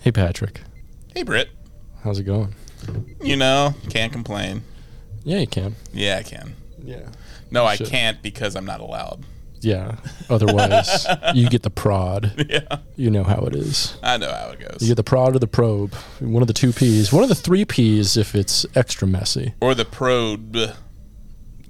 Hey, Patrick. Hey, Britt. How's it going? You know, can't complain. Yeah, you can. Yeah, I can. Yeah. No, I Should. can't because I'm not allowed. Yeah. Otherwise, you get the prod. Yeah, You know how it is. I know how it goes. You get the prod or the probe. One of the two P's. One of the three P's if it's extra messy. or the probe.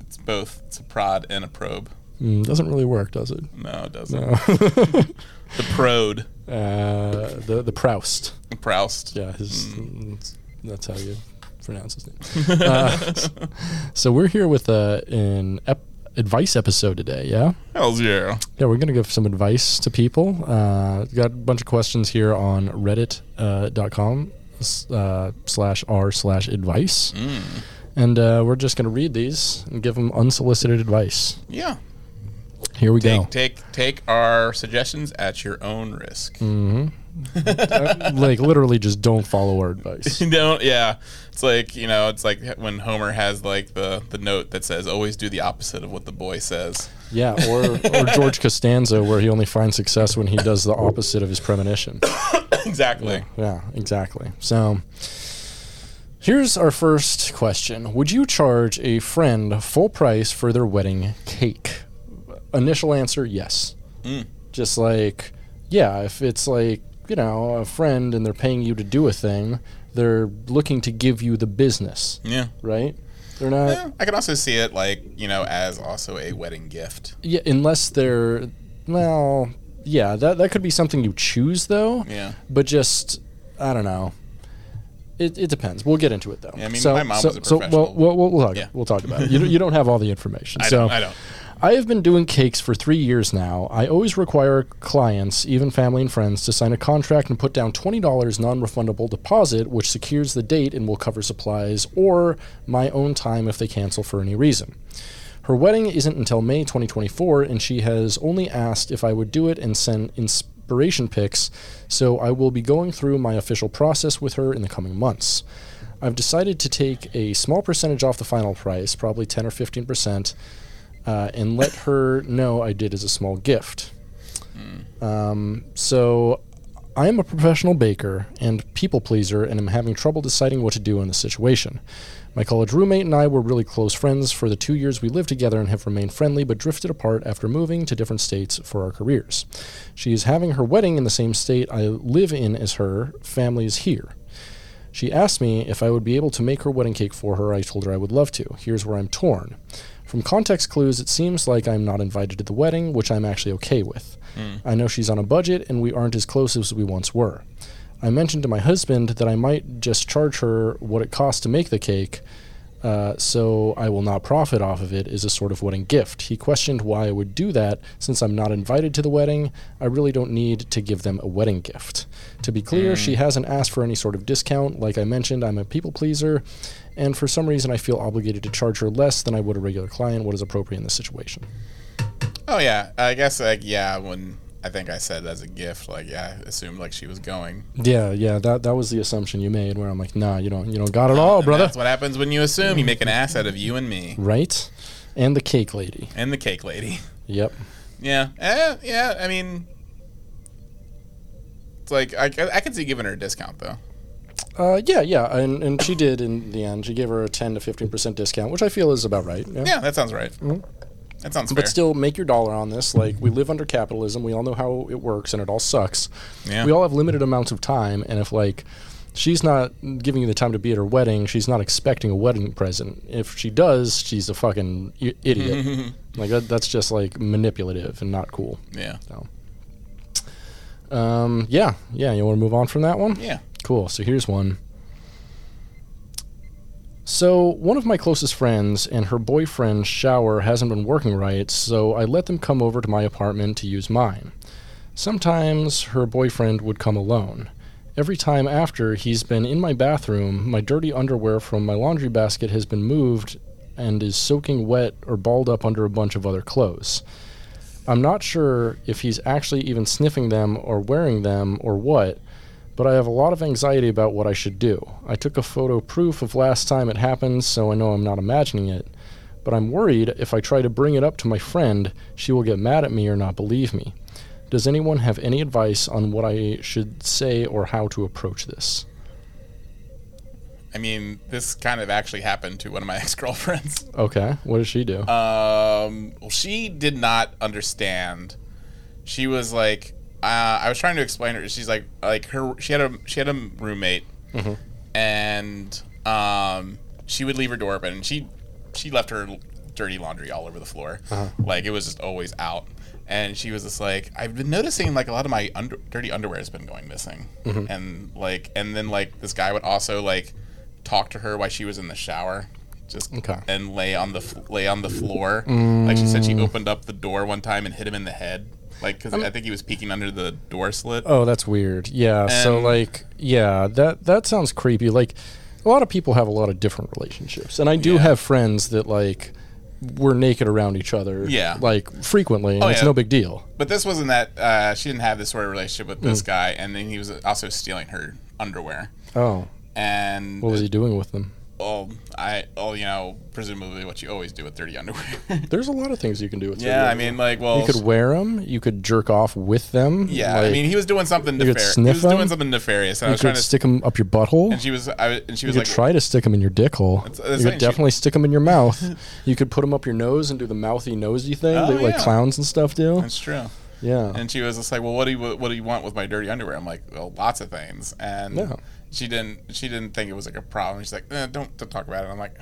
It's both. It's a prod and a probe. Mm, doesn't really work, does it? No, it doesn't. No. The prode. Uh, the the Proust. Proust. Yeah, his, mm, that's how you pronounce his name. uh, so we're here with uh, an ep- advice episode today. Yeah. Hells yeah. Yeah, we're going to give some advice to people. Uh, got a bunch of questions here on reddit.com uh, dot com slash r slash advice. Mm. And uh, we're just going to read these and give them unsolicited advice. Yeah. Here we Take go. take take our suggestions at your own risk. hmm like, literally, just don't follow our advice. Don't. Yeah. It's like you know. It's like when Homer has like the the note that says, "Always do the opposite of what the boy says." Yeah, or, or George Costanza, where he only finds success when he does the opposite of his premonition. exactly. Yeah, exactly. So here's our first question Would you charge a friend full price for their wedding cake? Initial answer yes. Mm. Just like, yeah, if it's like, you know, a friend and they're paying you to do a thing, they're looking to give you the business, Yeah. right? They're not, Yeah, I can also see it like you know as also a wedding gift. yeah, unless they're, well, yeah, that, that could be something you choose though. Yeah, but just I don't know. It, it depends. We'll get into it though. Yeah, I mean, so, my mom so, was a so well, we'll, talk. Yeah. We'll talk about it. You, don't- you don't have all the information. I so don't. I don't. I have been doing cakes for three years now. I always require clients, even family and friends, to sign a contract and put down $20 non refundable deposit, which secures the date and will cover supplies or my own time if they cancel for any reason. Her wedding isn't until May 2024, and she has only asked if I would do it and send inspiration pics, so I will be going through my official process with her in the coming months. I've decided to take a small percentage off the final price, probably 10 or 15 percent, uh, and let her know I did as a small gift. Um, so I am a professional baker and people pleaser, and am having trouble deciding what to do in this situation. My college roommate and I were really close friends for the two years we lived together and have remained friendly but drifted apart after moving to different states for our careers. She is having her wedding in the same state I live in as her, family is here. She asked me if I would be able to make her wedding cake for her. I told her I would love to. Here's where I'm torn. From context clues, it seems like I'm not invited to the wedding, which I'm actually okay with. I know she's on a budget and we aren't as close as we once were. I mentioned to my husband that I might just charge her what it costs to make the cake, uh, so I will not profit off of it as a sort of wedding gift. He questioned why I would do that since I'm not invited to the wedding. I really don't need to give them a wedding gift. To be clear, she hasn't asked for any sort of discount. Like I mentioned, I'm a people pleaser, and for some reason, I feel obligated to charge her less than I would a regular client. What is appropriate in this situation? Oh yeah, I guess like yeah. When I think I said as a gift, like yeah, I assumed like she was going. Yeah, yeah, that that was the assumption you made. Where I'm like, nah, you don't, you don't got it all, And brother. That's what happens when you assume. You make an ass out of you and me Right? And the cake lady. and the cake lady. Yep. Yeah, eh, yeah. I mean, it's like I, I can see giving her a discount though. Uh, yeah, yeah, and and she did in the end. She gave her a ten to fifteen percent discount, which I feel is about right. Yeah. Yeah, that sounds right. That sounds fair. But still, make your dollar on this. Like we live under capitalism, we all know how it works, and it all sucks. yeah. We all have limited amounts of time, and if like she's not giving you the time to be at her wedding, she's not expecting a wedding present. If she does, she's a fucking I- idiot. like that, that's just like manipulative and not cool. yeah. Um, yeah, yeah. You want to move on from that one? Yeah. Cool. So here's one. So, one of my closest friends and her boyfriend's shower hasn't been working right, so I let them come over to my apartment to use mine. Sometimes her boyfriend would come alone. Every time after he's been in my bathroom, my dirty underwear from my laundry basket has been moved and is soaking wet or balled up under a bunch of other clothes. I'm not sure if he's actually even sniffing them or wearing them or what, but I have a lot of anxiety about what I should do. I took a photo proof of last time it happened, so I know I'm not imagining it. But I'm worried if I try to bring it up to my friend, she will get mad at me or not believe me. Does anyone have any advice on what I should say or how to approach this? I mean, this kind of actually happened to one of my ex girlfriends. Okay, what does she do? Um, well, she did not understand. She was like, uh, I was trying to explain her. She's like, like her. She had a she had a roommate, and um, she would leave her door open, and she she left her dirty laundry all over the floor. Like it was just always out. And she was just like, I've been noticing like a lot of my under, dirty underwear has been going missing, and like, and then like this guy would also like talk to her while she was in the shower, just Okay. and lay on the lay on the floor. Like she said, she opened up the door one time and hit him in the head, like because I think he was peeking under the door slit. Oh, that's weird. Yeah. so like, yeah, that that sounds creepy. Like, a lot of people have a lot of different relationships, and I do Yeah. have friends that like were naked around each other. Yeah. Like frequently, and Oh, it's yeah. no big deal. But this wasn't that. Uh, she didn't have this sort of relationship with Mm. this guy, and then he was also stealing her underwear. Oh, And what was he doing with them? Oh, I, oh, you know, presumably what you always do with dirty underwear. There's a lot of things you can do with. yeah, I mean, like, well, you could wear them. You could jerk off with them. yeah, I mean, he was doing something could nefarious. He sniff was doing something nefarious, and I you was trying to. stick them up your butthole. and she was, I, and she You was could like, try to stick them in your dick hole. That's- you could saying she- definitely stick them in your mouth. you could put them up your nose and do the mouthy nosy thing Oh, that like yeah. clowns and stuff do. "That's true." Yeah. And she was just like, "Well, what do you what do you want with my dirty underwear?" I'm like, "Well, lots of things." And Yeah. She didn't she didn't think it was like a problem. She's like, eh, "Don't don't talk about it." I'm like,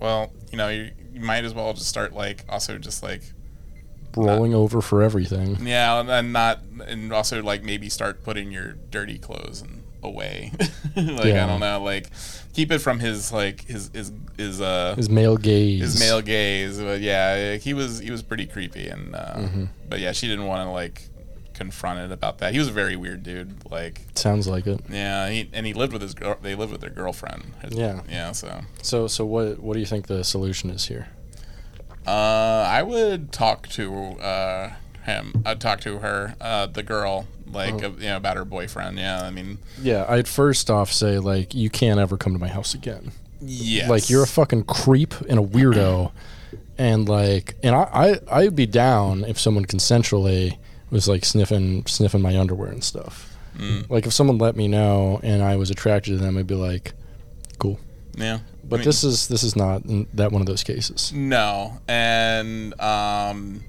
"Well, you know, you, you might as well just start like also just like rolling over for everything. yeah, and then not and also like maybe start putting your dirty clothes and away. like Yeah. I don't know, like keep it from his like his his his uh His male gaze. his male gaze. But yeah, he was he was pretty creepy, and uh, Mm-hmm. but yeah, she didn't want to like confront it about that. He was a very weird dude. Like Sounds like it. yeah, he, and he lived with his girl. They lived with their girlfriend. Yeah. yeah. So So so what what do you think the solution is here? uh, I would talk to uh, him. I'd talk to her, uh, the girl, like Oh. uh, you know about her boyfriend. Yeah, I mean, Yeah, I'd first off say like you can't ever come to my house again. yes, Like you're a fucking creep and a weirdo, and like and I I I'd be down if someone consensually was like sniffing sniffing my underwear and stuff. Mm. Like if someone let me know and I was attracted to them, I'd be like, cool. yeah. But I mean, this is this is not that one of those cases. No, and um,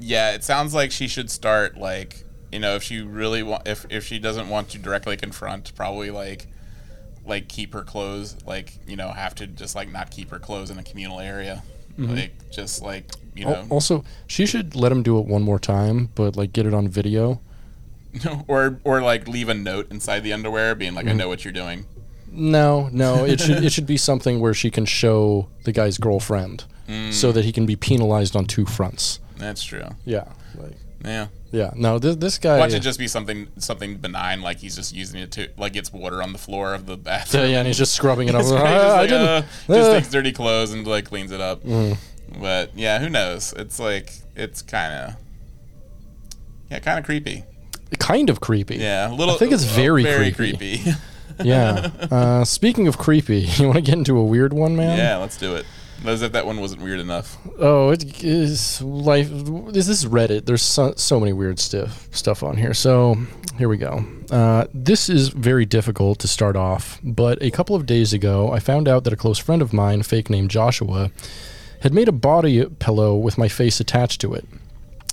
yeah, it sounds like she should start like you know if she really want if if she doesn't want to directly confront, probably like like keep her clothes like you know have to just like not keep her clothes in a communal area, Mm-hmm. like just like you know Also, she should let him do it one more time, but like get it on video. or or like leave a note inside the underwear being like I mm-hmm. know what you're doing. No, no, it should it should be something where she can show the guy's girlfriend, so mm. that he can be penalized on two fronts. That's true. Yeah, like Yeah. yeah. No, this this guy. Watch it just be something something benign, like he's just using it to like gets water on the floor of the bathroom. yeah, yeah, and he's just scrubbing it guy "Ah, just, I didn't. uh, uh." Mm. takes dirty clothes and like cleans it up. But yeah, who knows? It's like it's kind of yeah, kind of creepy. kind of creepy. Yeah, a little. I think it's very very creepy. creepy. yeah. Uh, speaking of creepy, you want to get into a weird one, man? yeah, let's do it. As if that one wasn't weird enough. Oh, it is life. This is Reddit. There's so, so many weird stuff stuff on here. So here we go. Uh, this is very difficult to start off, but a couple of days ago, I found out that a close friend of mine, fake name Joshua, had made a body pillow with my face attached to it.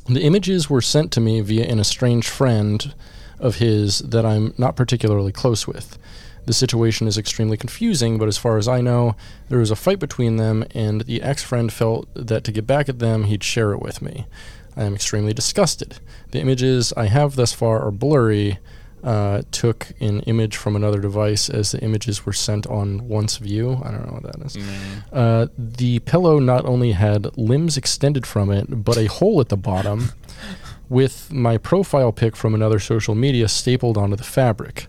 The images were sent to me via an estranged friend of his that I'm not particularly close with. The situation is extremely confusing, but as far as I know, there was a fight between them, and the ex friend felt that to get back at them, he'd share it with me. I am extremely disgusted. The images I have thus far are blurry. Uh, took an image from another device as the images were sent on once view. I don't know what that is. Uh, the pillow not only had limbs extended from it, but a hole at the bottom with my profile pic from another social media stapled onto the fabric.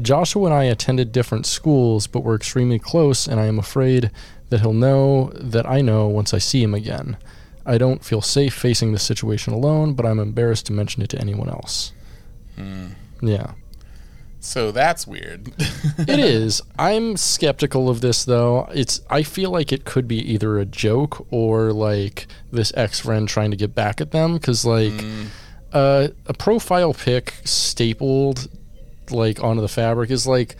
Joshua and I attended different schools, but were extremely close, and I am afraid that he'll know that I know once I see him again. I don't feel safe facing this situation alone, but I'm embarrassed to mention it to anyone else. Yeah. So that's weird. It is. I'm skeptical of this though. It's I feel like it could be either a joke or like this ex friend trying to get back at them because like uh, a profile pic stapled like onto the fabric is like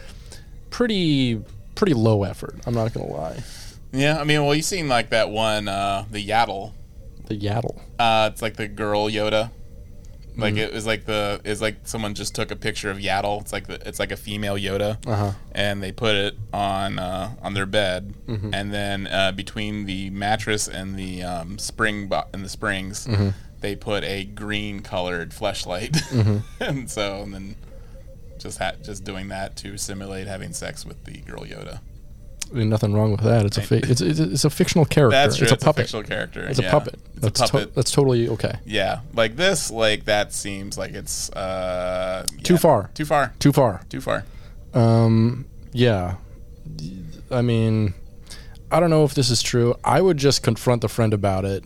pretty pretty low effort. I'm not gonna lie. Yeah, I mean, well, you've seen like that one, uh, the Yaddle. The Yaddle. Uh, it's like the girl Yoda. Like it was like the it's like someone just took a picture of Yaddle. It's like the, it's like a female Yoda, Uh-huh. and they put it on uh, on their bed, Mm-hmm. and then uh, between the mattress and the um, spring bo- and the springs, Mm-hmm. they put a green colored fleshlight, Mm-hmm. and so and then just ha- just doing that to simulate having sex with the girl Yoda. I mean, nothing wrong with that. It's a fi- it's, it's it's a fictional character. That's true. It's a puppet. fictional character. it's a puppet. It's that's a to- puppet. that's totally okay. Yeah, like this, like that seems like it's uh, Too far. Too far. Too far. Too far. Um, yeah. I mean, I don't know if this is true. I would just confront the friend about it.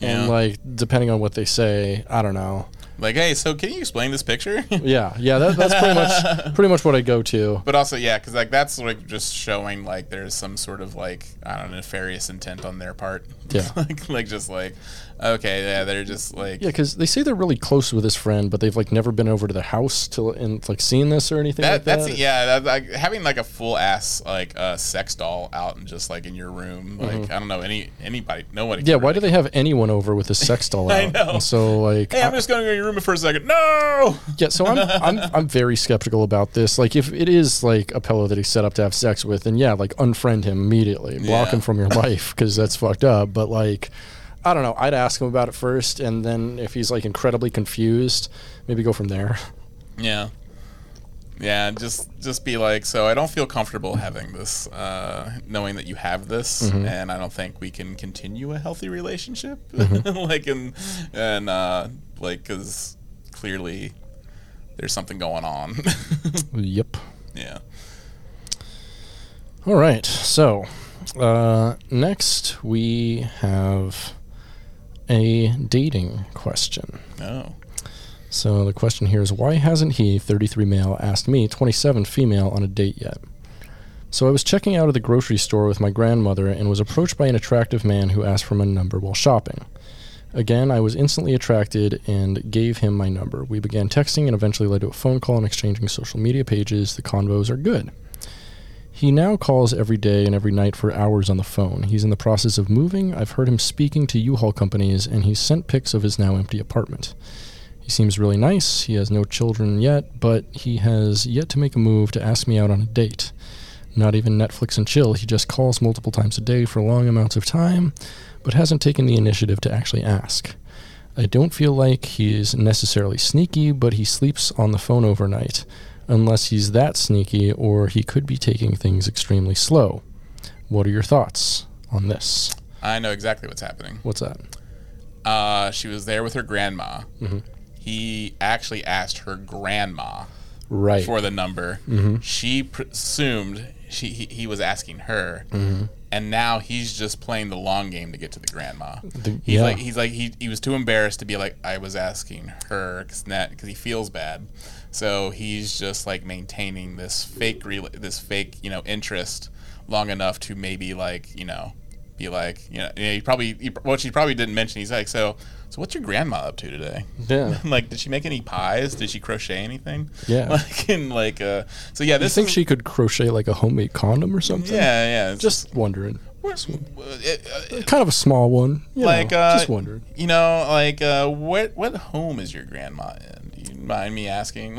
Yeah. And, like, depending on what they say, I don't know. Like, hey, so can you explain this picture? Yeah, yeah, that, that's pretty much pretty much what I go to. but also, yeah, because like that's like just showing like there's some sort of like I don't know nefarious intent on their part. Yeah. like like just like okay, yeah, they're just like Yeah, because they say they're really close with this friend, but they've like never been over to the house to and like seen this or anything that. like that. that's yeah, that, like having like a full ass like uh, sex doll out and just like in your room. Like I don't know any anybody, nobody. Mm-hmm. Yeah, why do they have anyone over with a sex doll out? I know. And so like, Hey, I'm I- just gonna go in your room for a second. No. yeah, so I'm I'm I'm very skeptical about this. Like, if it is like a pillow that he's set up to have sex with, then yeah, like unfriend him immediately, block Yeah. him from your life because that's fucked up. But like, I don't know. I'd ask him about it first, and then if he's like incredibly confused, maybe go from there. Yeah. Yeah, just just be like, so I don't feel comfortable having this, uh, knowing that you have this, Mm-hmm. and I don't think we can continue a healthy relationship, Mm-hmm. like and and uh, like because clearly there's something going on. yep. yeah. All right. So, uh, next we have a dating question. Oh. So the question here is why hasn't he, 33 male, asked me, 27 female, on a date yet? So I was checking out at the grocery store with my grandmother and was approached by an attractive man who asked for my number while shopping. Again, I was instantly attracted and gave him my number. We began texting and eventually led to a phone call and exchanging social media pages. The convos are good. He now calls every day and every night for hours on the phone. He's in the process of moving. I've heard him speaking to U-Haul companies and he's sent pics of his now empty apartment. He seems really nice. He has no children yet, but he has yet to make a move to ask me out on a date. Not even Netflix and chill. He just calls multiple times a day for long amounts of time, but hasn't taken the initiative to actually ask. I don't feel like he's necessarily sneaky, but he sleeps on the phone overnight, unless he's that sneaky or he could be taking things extremely slow. What are your thoughts on this? I know exactly what's happening. What's that? Uh, she was there with her grandma. Mm-hmm. He actually asked her grandma Right. for the number. Mm-hmm. She presumed she he, he was asking her, Mm-hmm. and now he's just playing the long game to get to the grandma. The- he's yeah. like he's like he, he was too embarrassed to be like I was asking her because he feels bad, so he's just like maintaining this fake rela- this fake you know interest long enough to maybe like you know be like you know he probably he, what she probably didn't mention he's like so so what's your grandma up to today Yeah. like did she make any pies did she crochet anything Yeah. like and like uh so yeah You this think is, she could crochet like a homemade condom or something? yeah yeah Just wondering. it- uh, Kind of a small one. you like know, uh just wondering. you know like uh what what home is your grandma in you mind me asking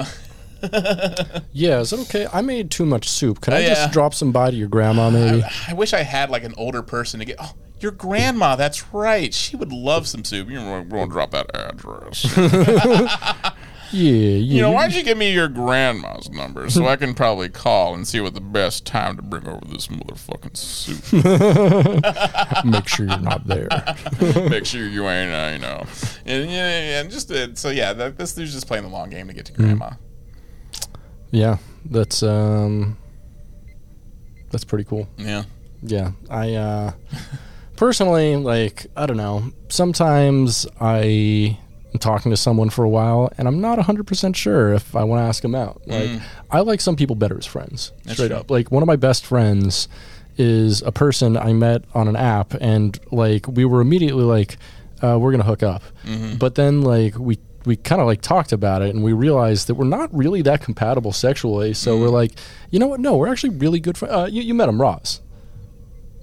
Yeah, is it okay? I made too much soup. Can oh, I Oh, yeah. just drop some by to your grandma, maybe? I, I wish I had like an older person to get oh your grandma that's right she would love some soup you're going to drop that address yeah, yeah. you know why'd you give me your grandma's number so i can probably call and see what the best time to bring over this motherfucking soup make sure you're not there. make sure you ain't, uh, you know, and yeah, and just uh, so yeah, that, this dude's just playing the long game to get to grandma. yeah, that's um, that's pretty cool. Yeah, Yeah, I uh, personally like I don't know. Sometimes I talking to someone for a while and I'm not 100% sure if I want to ask them out. Like I like some people better as friends. That's straight true. up. Like one of my best friends is a person I met on an app and like we were immediately like uh, we're going to hook up. Mm-hmm. But then like we we kind of like talked about it and we realized that we're not really that compatible sexually. So Mm. we're like, you know what? No, we're actually really good friends. Uh, you, you met him, Ross,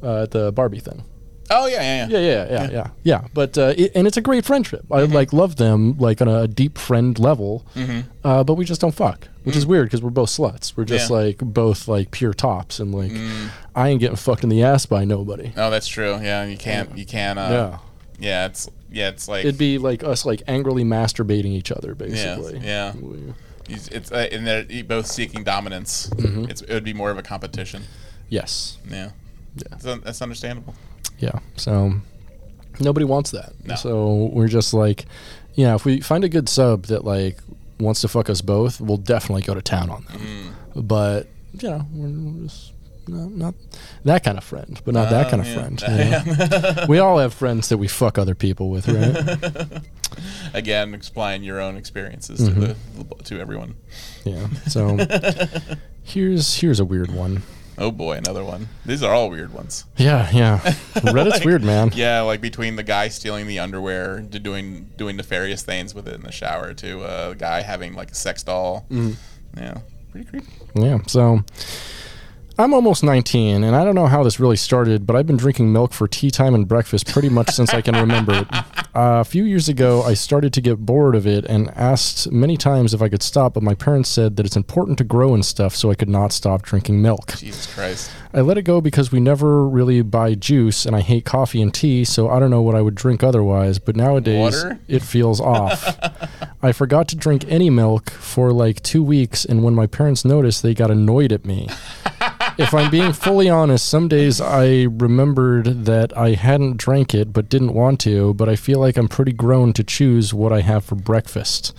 uh, at the Barbie thing. Oh yeah, yeah, Yeah, yeah. yeah, yeah, yeah, yeah. But uh, it, and it's a great friendship. I Mm-hmm. like love them like on a deep friend level. Uh, but we just don't fuck, which is weird because we're both sluts. We're just Mm. Yeah. like both like pure tops, and like I ain't getting fucked in the ass by nobody. Oh, that's true. Yeah, you can't. You can't. Uh, yeah, yeah. It's yeah. It's like it'd be like us like angrily masturbating each other, basically. yeah. We- It's, it's uh, and they're both seeking dominance. Mm-hmm. It's it would be more of a competition. Yes. Yeah. Yeah. That's understandable. Yeah. So nobody wants that. No. So we're just like, you know, if we find a good sub that like wants to fuck us both, we'll definitely go to town on them. Mm. But you know, we're just not, not that kind of friend, but not that Uh, kind of yeah. friend. you know? we all have friends that we fuck other people with, right? Again, explain your own experiences Mm-hmm. to the to everyone. yeah. So here's here's a weird one. Oh boy, another one. These are all weird ones. Yeah, yeah. Reddit's Like, weird, man. Yeah, like between the guy stealing the underwear to doing doing nefarious things with it in the shower to uh, a guy having like a sex doll. Mm. Yeah, pretty creepy. Yeah. So I'm almost 19, and I don't know how this really started, but I've been drinking milk for tea time and breakfast pretty much since I can remember it. Uh, a few years ago, I started to get bored of it and asked many times if I could stop, but my parents said that it's important to grow and stuff, so I could not stop drinking milk. Jesus Christ. I let it go because we never really buy juice, and I hate coffee and tea, so I don't know what I would drink otherwise. But nowadays, Water? it feels off. I forgot to drink any milk for like two weeks, and when my parents noticed, they got annoyed at me. if I'm being fully honest, some days I remembered that I hadn't drank it but didn't want to, but I feel like I'm pretty grown to choose what I have for breakfast.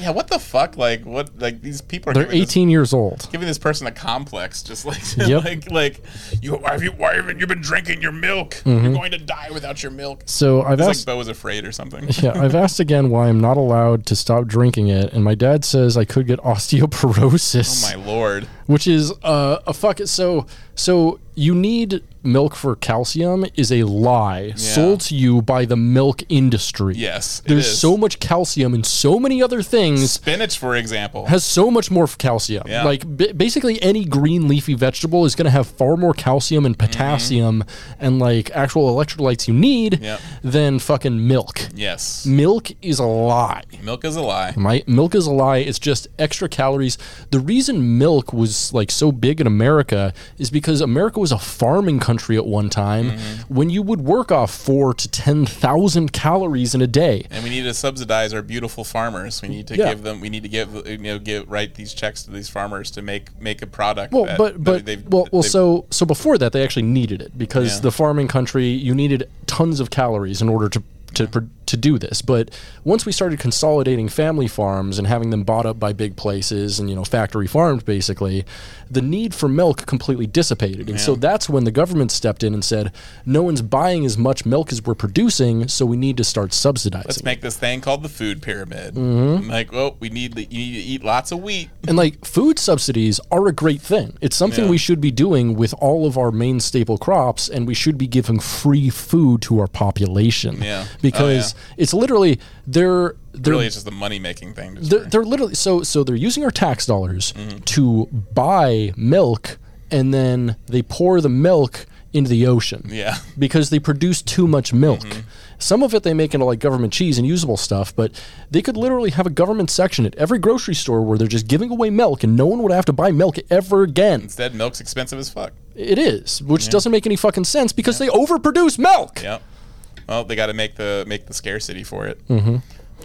Yeah, what the fuck? Like what? Like these people are They're giving this- 18 years old. giving this person a complex, just like Yep. like like you why have you why haven't you been drinking your milk? Mm-hmm. You're going to die without your milk. So I've It's asked. like Bo was afraid or something. yeah, I've asked again why I'm not allowed to stop drinking it, and my dad says I could get osteoporosis, Oh my lord. which is uh, a fuck. It, So, so you need milk for calcium is a lie sold to you by the milk industry. Yes, it there's is. so much calcium in so many other things. Spinach, for example. Has so much more calcium. Yeah. Like b- basically any green leafy vegetable is going to have far more calcium and potassium and like actual electrolytes you need Mm-hmm. Yep. than fucking milk. yes. Milk is a lie. Milk is a lie. My milk is a lie. It's just extra calories. The reason milk was like so big in America is because America was a farming country at one time Mm-hmm. when you would work off four to ten thousand calories in a day. And we need to subsidize our beautiful farmers. We need to Yeah. give them. We need to give you know give write these checks to these farmers to make make a product. Well, that- but but they've- well, well, they've- so so before that they actually needed it because Yeah. the farming country you needed tons of calories in order to to pr- to do this. But once we started consolidating family farms and having them bought up by big places and you know factory farmed basically, the need for milk completely dissipated. And so that's when the government stepped in and said, "No one's buying as much milk as we're producing, so we need to start subsidizing." let's make this thing called the food pyramid. Mm-hmm. Like, well, we need the, you need to eat lots of wheat. And like food subsidies are a great thing. It's something Yeah. we should be doing with all of our main staple crops, and we should be giving free food to our population. Yeah. Oh, Because it's literally they're they're Really, it's just the money making thing. They're, they're literally so so they're using our tax dollars Mm-hmm. to buy milk, and then they pour the milk into the ocean yeah. because they produce too much milk. Mm-hmm. Some of it they make into like government cheese and usable stuff, but they could literally have a government section at every grocery store where they're just giving away milk and no one would have to buy milk ever again. Instead, milk's expensive as fuck. It is, which doesn't make any fucking sense because they overproduce milk. Yep. Well, they got to make the make the scarcity for it. Mm-hmm.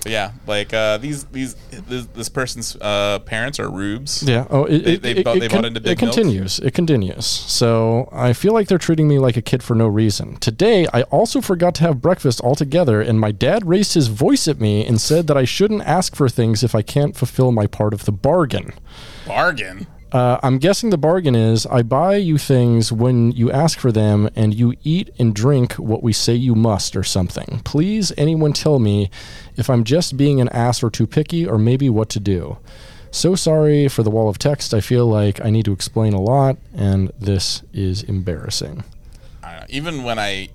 But yeah, like uh, these these this, this person's uh, parents are rubes. Yeah. Oh, it, They- it, they it, bought- it they con- bought into it Big Milk? continues. It continues. So I feel like they're treating me like a kid for no reason. Today, I also forgot to have breakfast altogether, and my dad raised his voice at me and said that I shouldn't ask for things if I can't fulfill my part of the bargain. Bargain. Uh, I'm guessing the bargain is I buy you things when you ask for them, and you eat and drink what we say you must, or something. Please, anyone tell me if I'm just being an ass or too picky, or maybe what to do. So sorry for the wall of text. I feel like I need to explain a lot, and this is embarrassing. I. Even when I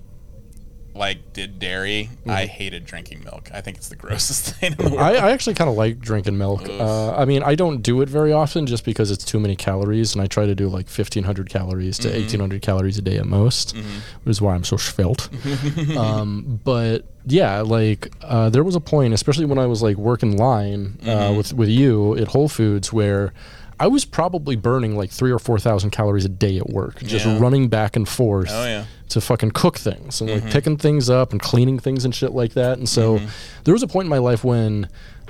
like did dairy, I hated drinking milk. I think it's the grossest thing in the world. I, I actually kind of like drinking milk. Uh, I mean, I don't do it very often just because it's too many calories, and I try to do like 1,500 calories to 1,800 calories a day at most, which is why I'm so svelte. um, but yeah, like uh, there was a point, especially when I was like working line uh, with with you at Whole Foods, where I was probably burning like three or four thousand calories a day at work, just Yeah. running back and forth Oh, yeah. to fucking cook things and Mm-hmm. like picking things up and cleaning things and shit like that. And so Mm-hmm. there was a point in my life when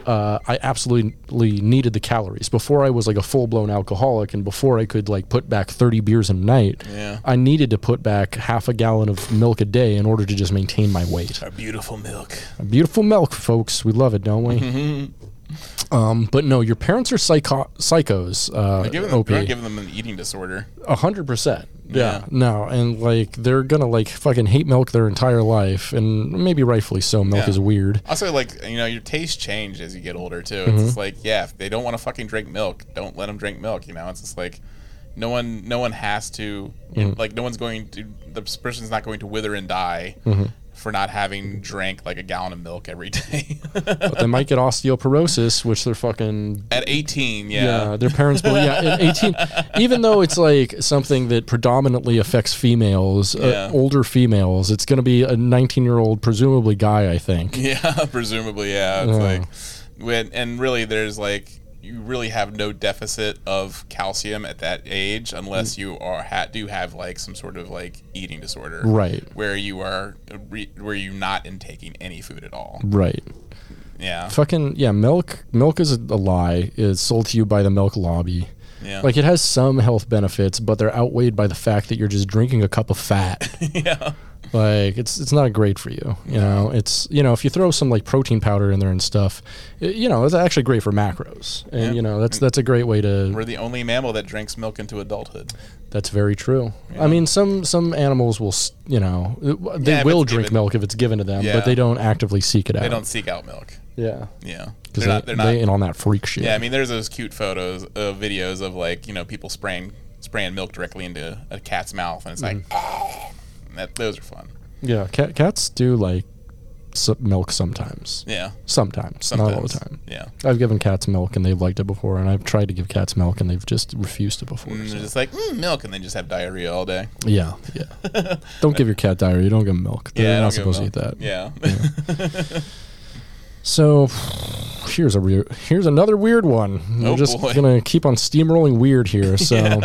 uh, I absolutely needed the calories. Before I was like a full blown alcoholic and before I could like put back 30 beers a night, Yeah. I needed to put back half a gallon of milk a day in order to just maintain my weight. Our beautiful milk. Beautiful milk, folks. We love it, don't we? Um, but no, your parents are psycho- psychos. Uh, You're giving them, OP. you're giving them an eating disorder. A hundred percent. Yeah. No, and like they're gonna like fucking hate milk their entire life, and maybe rightfully so. Milk Yeah. is weird. Also, like you know, your tastes change as you get older too. It's Mm-hmm. just like, yeah, if they don't want to fucking drink milk, don't let them drink milk. You know, it's just like, no one, no one has to, Mm-hmm. like, no one's going to. The person's not going to wither and die Mm-hmm. For not having drank like a gallon of milk every day. But they might get osteoporosis, which they're fucking At 18, yeah. yeah, their parents. But yeah, at eighteen, even though it's like something that predominantly affects females, Yeah. uh, older females, it's gonna be a nineteen-year-old, presumably guy, I think. Yeah, presumably, yeah. It's Yeah. like when and really there's like you really have no deficit of calcium at that age unless mm. you are ha- do have like some sort of like eating disorder. Right. Where you are re- where you're not intaking any food at all. Right. Yeah. Fucking yeah, milk. Milk is a, a lie. It's sold to you by the milk lobby. Yeah. Like it has some health benefits, but they're outweighed by the fact that you're just drinking a cup of fat. yeah. Like it's it's not great for you. You know, it's you know if you throw some like protein powder in there and stuff, it, you know it's actually great for macros, and Yeah. you know that's that's a great way to. We're the only mammal that drinks milk into adulthood. That's very true. I mean, some some animals will you know they Yeah, will drink given. milk if it's given to them, Yeah. but they don't actively seek it out. They don't seek out milk. Yeah, Yeah. because They're they, not they're not they in on that freak shit. Yeah, I mean, there's those cute photos, uh, videos of like you know people spraying spraying milk directly into a cat's mouth, and it's like, Mm-hmm. oh, that those are fun. yeah. Cat, cats do like milk sometimes. Yeah, Sometimes, sometimes. not all the time. Yeah, I've given cats milk and they've liked it before, and I've tried to give cats milk and they've just refused it before. and so- they're just like mm, milk, and they just have diarrhea all day. Yeah, yeah. don't give your cat diarrhea. Don't give them milk. They're yeah, not supposed to eat that. Yeah, So here's a here's another weird one. We're Oh, just boy. gonna keep on steamrolling weird here. So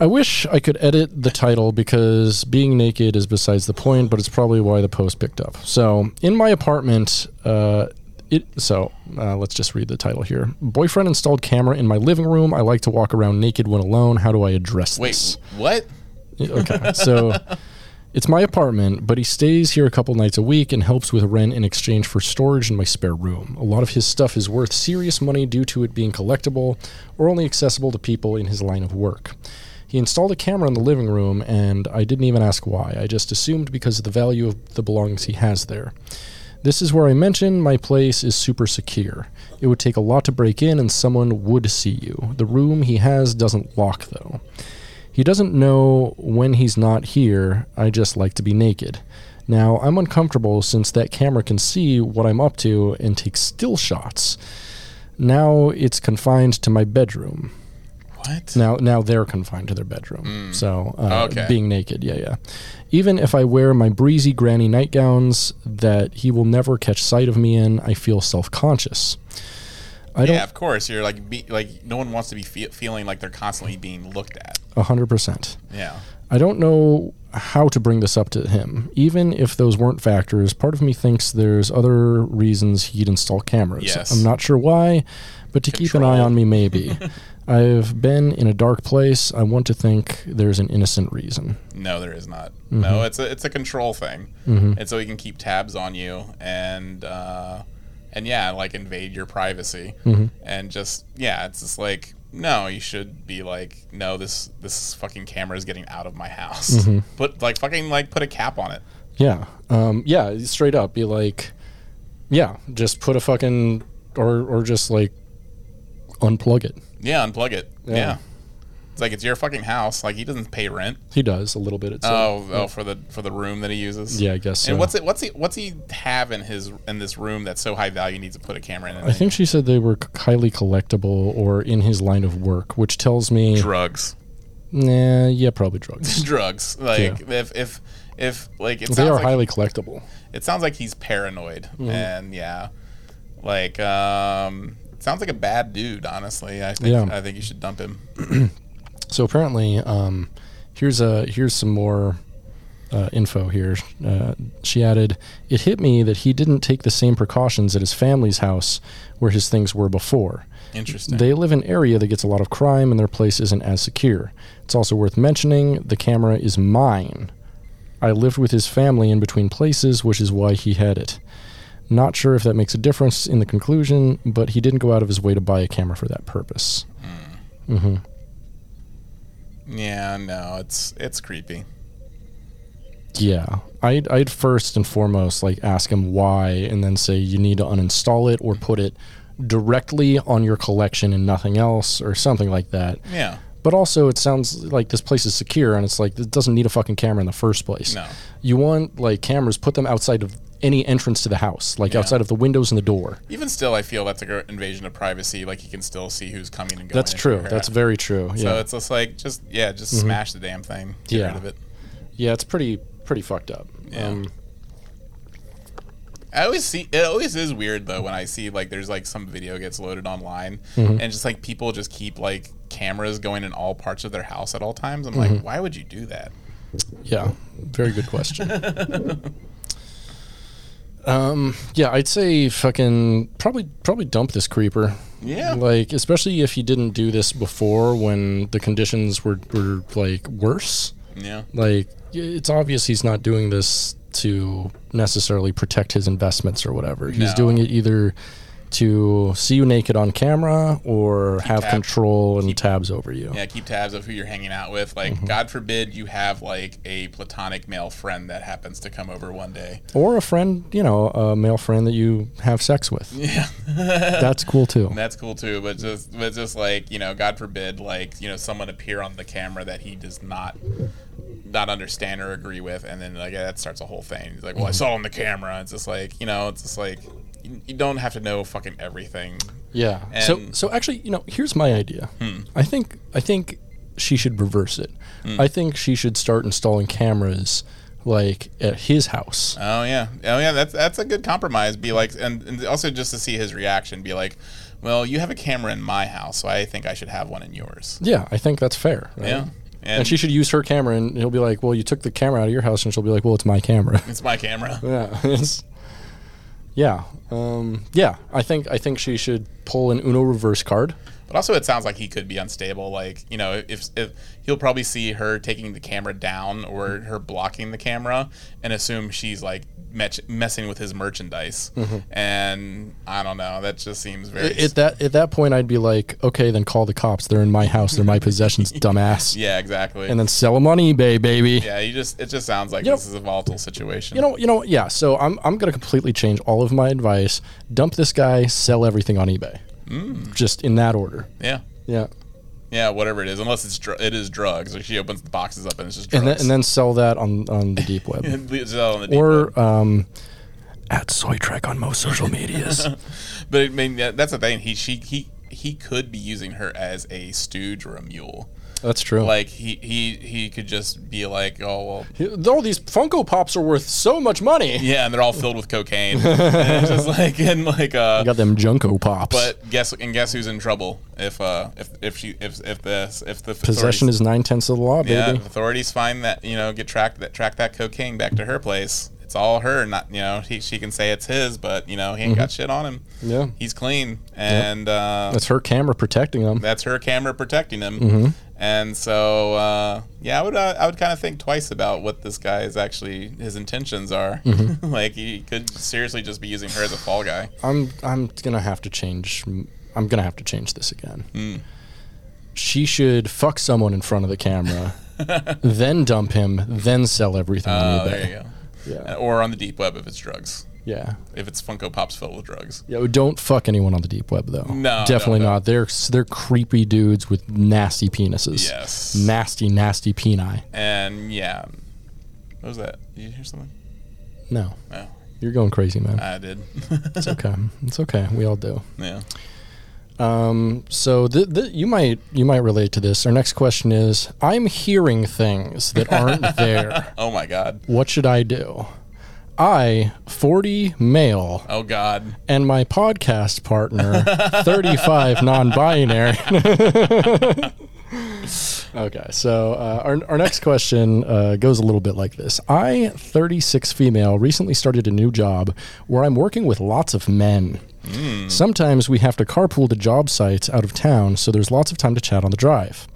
I wish I could edit the title because being naked is besides the point, but it's probably why the post picked up. So in my apartment, uh, it so uh, let's just read the title here. Boyfriend installed camera in my living room. I like to walk around naked when alone. How do I address this? wait, this? what? Okay, so it's my apartment, but he stays here a couple nights a week and helps with rent in exchange for storage in my spare room. A lot of his stuff is worth serious money due to it being collectible or only accessible to people in his line of work. He installed a camera in the living room, and I didn't even ask why. I just assumed because of the value of the belongings he has there. This is where I mentioned my place is super secure. It would take a lot to break in, and someone would see you. The room he has doesn't lock, though. He doesn't know when he's not here. I just like to be naked. Now, I'm uncomfortable since that camera can see what I'm up to and take still shots. Now it's confined to my bedroom. What? Now, now they're confined to their bedroom. So, uh, Okay. being naked, yeah, yeah. Even if I wear my breezy granny nightgowns that he will never catch sight of me in, I feel self-conscious. I don't yeah, of course. You're like, be, like no one wants to be fe- feeling like they're constantly being looked at. a hundred percent. Yeah. I don't know how to bring this up to him. Even if those weren't factors, part of me thinks there's other reasons he'd install cameras. Yes. I'm not sure why, but to keep an eye on me, maybe. I've been in a dark place. I want to think there's an innocent reason. No, there is not. Mm-hmm. No, it's a it's a control thing, and so he can keep tabs on you and uh, and yeah, like invade your privacy, Mm-hmm. and just yeah, it's just like no, you should be like no, this this fucking camera is getting out of my house. Mm-hmm. Put like fucking like put a cap on it. Yeah. Um, yeah, straight up. Be like, yeah, just put a fucking, or, or just like unplug it. Yeah, unplug it. Yeah. Yeah. It's like it's your fucking house. Like he doesn't pay rent. He does a little bit. It's Oh, oh, for the for the room that he uses. Yeah, I guess so. And what's it? What's he? What's he have in his in this room that's so high value? He needs to put a camera in. it? I think she said they were highly collectible or in his line of work, which tells me, drugs, nah, yeah, probably drugs. drugs. Like if if if like it they sounds are like highly collectible. it sounds like he's paranoid Mm-hmm. and yeah, like um, sounds like a bad dude. Honestly, I think Yeah. I think you should dump him. So apparently, um, here's a here's some more uh, info here. Uh, she added, "It hit me that he didn't take the same precautions at his family's house where his things were before. Interesting. They live in an area that gets a lot of crime, and their place isn't as secure. It's also worth mentioning the camera is mine. I lived with his family in between places, which is why he had it." Not sure if that makes a difference in the conclusion, but he didn't go out of his way to buy a camera for that purpose. hmm yeah, no, it's it's creepy. Yeah, I'd I'd first and foremost like ask him why, and then say you need to uninstall it or put it directly on your collection and nothing else, or something like that. Yeah. But also, it sounds like this place is secure, and it's like it doesn't need a fucking camera in the first place. No. You want like cameras, put them outside of any entrance to the house, like Yeah. outside of the windows and the door. Even still, I feel that's like an invasion of privacy. Like you can still see who's coming and going. That's true. That's very true. So Yeah, Mm-hmm. it's just like just yeah, just smash the damn thing. Get Yeah. rid of it. yeah, it's pretty pretty fucked up. Yeah. Um, I always see it always is weird though when I see like there's like some video gets loaded online Mm-hmm. and just like people just keep like cameras going in all parts of their house at all times. I'm Mm-hmm. like, why would you do that? Yeah, very good question. um, yeah, I'd say fucking probably probably dump this creeper. Yeah. Like, especially if he didn't do this before when the conditions were, were like worse. Yeah. Like, it's obvious he's not doing this to necessarily protect his investments or whatever. He's No. doing it either to see you naked on camera or have tab- control and tabs over you. Yeah, keep tabs of who you're hanging out with. Like, Mm-hmm. God forbid you have like a platonic male friend that happens to come over one day. Or a friend, you know, a male friend that you have sex with. Yeah, That's cool too. that's cool too. But just, but just like you know, God forbid, like you know, someone appear on the camera that he does not, not understand or agree with, and then like that starts a whole thing. He's like, "Well, I Mm-hmm. saw on the camera." It's just like you know, it's just like you, don't have to know fucking everything. Yeah. so And- so actually, you know, here's my idea. Hmm. I think I think she should reverse it. Hmm. I think she should start installing cameras like at his house. Oh yeah, oh yeah. That's that's a good compromise. Be like, and, and also just to see his reaction. Be like, well, you have a camera in my house, so I think I should have one in yours. Yeah, I think that's fair. right? Yeah, And, she should use her camera, and he'll be like, "Well, you took the camera out of your house," and she'll be like, "Well, it's my camera." It's my camera. yeah, it's, yeah, um, yeah. I think I think she should pull an Uno reverse card. But also, it sounds like he could be unstable. Like you know, if if he'll probably see her taking the camera down or mm-hmm. her blocking the camera and assume she's like messing with his merchandise. Mm-hmm. And I don't know. That just seems very. At that at that point, I'd be like, "Okay, then call the cops. They're in my house. They're my possessions, dumbass." yeah, exactly. And then sell them on eBay, baby. yeah, you just it just sounds like You know- this is a volatile situation. You know, you know, yeah. So I'm I'm gonna completely change all of my advice. Dump this guy, sell everything on eBay. Just in that order. yeah. Yeah, Yeah, whatever it is, unless it's dr- it is drugs. Like she opens the boxes up and it's just drugs. and then and then sell that on on the deep web It's all on the deep web. or um, at Soy Trek on most social medias. But I mean, that's the thing. He she he he could be using her as a stooge or a mule. That's true. Like he he he could just be like, oh well, all these Funko Pops are worth so much money. yeah, and they're all filled with cocaine. and just like and like uh. I got them Junko Pops. But guess and guess who's in trouble if uh if if she if if the if the possession is nine tenths of the law, yeah baby. if authorities find that you know get track that track that cocaine back to her place. It's all her, not you know. He, she can say it's his, but you know he ain't got shit on him. Mm-hmm. Yeah. he's clean, and uh, That's her camera protecting them. that's her camera protecting him. Mm-hmm. And so, uh, yeah, I would uh, I would kind of think twice about what this guy is actually his intentions are. Mm-hmm. like he could seriously just be using her as a fall guy. I'm I'm gonna have to change. I'm gonna have to change this again. Hmm. She should fuck someone in front of the camera, then dump him, then sell everything on Oh, eBay. there you go. Yeah. Or on the deep web if it's drugs. Yeah. if it's Funko Pops filled with drugs. Yeah, don't fuck anyone on the deep web though. No, definitely no, no. not. They're they're creepy dudes with nasty penises. Yes. nasty, nasty peni. And yeah, what was that? Did you hear something? No, No, you're going crazy, man. I did. It's okay. It's okay. We all do. yeah. Um, so th- th- you might you might relate to this. Our next question is: I'm hearing things that aren't there. Oh my god. What should I do? I, 40 male, Oh god. and my podcast partner, 35 non-binary. okay, so uh, our, our next question uh, goes a little bit like this. I, 36 female, recently started a new job where I'm working with lots of men. Sometimes we have to carpool to job sites out of town, so there's lots of time to chat on the drive.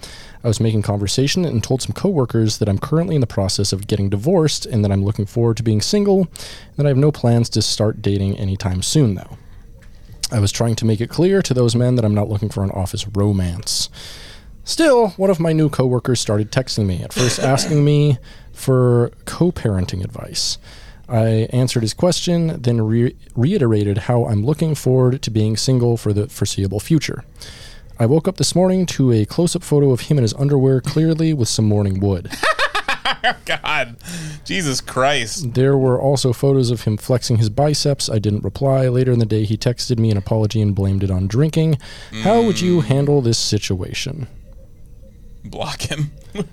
I was making conversation and told some coworkers that I'm currently in the process of getting divorced and that I'm looking forward to being single, and that I have no plans to start dating anytime soon, though. I was trying to make it clear to those men that I'm not looking for an office romance. Still, one of my new coworkers started texting me, at first asking me for co parenting advice. I answered his question, then re- reiterated how I'm looking forward to being single for the foreseeable future. I woke up this morning to a close up photo of him in his underwear, clearly with some morning wood. Oh, God. Jesus Christ. There were also photos of him flexing his biceps. I didn't reply. Later in the day, he texted me an apology and blamed it on drinking. How would you mm. handle this situation? Block him.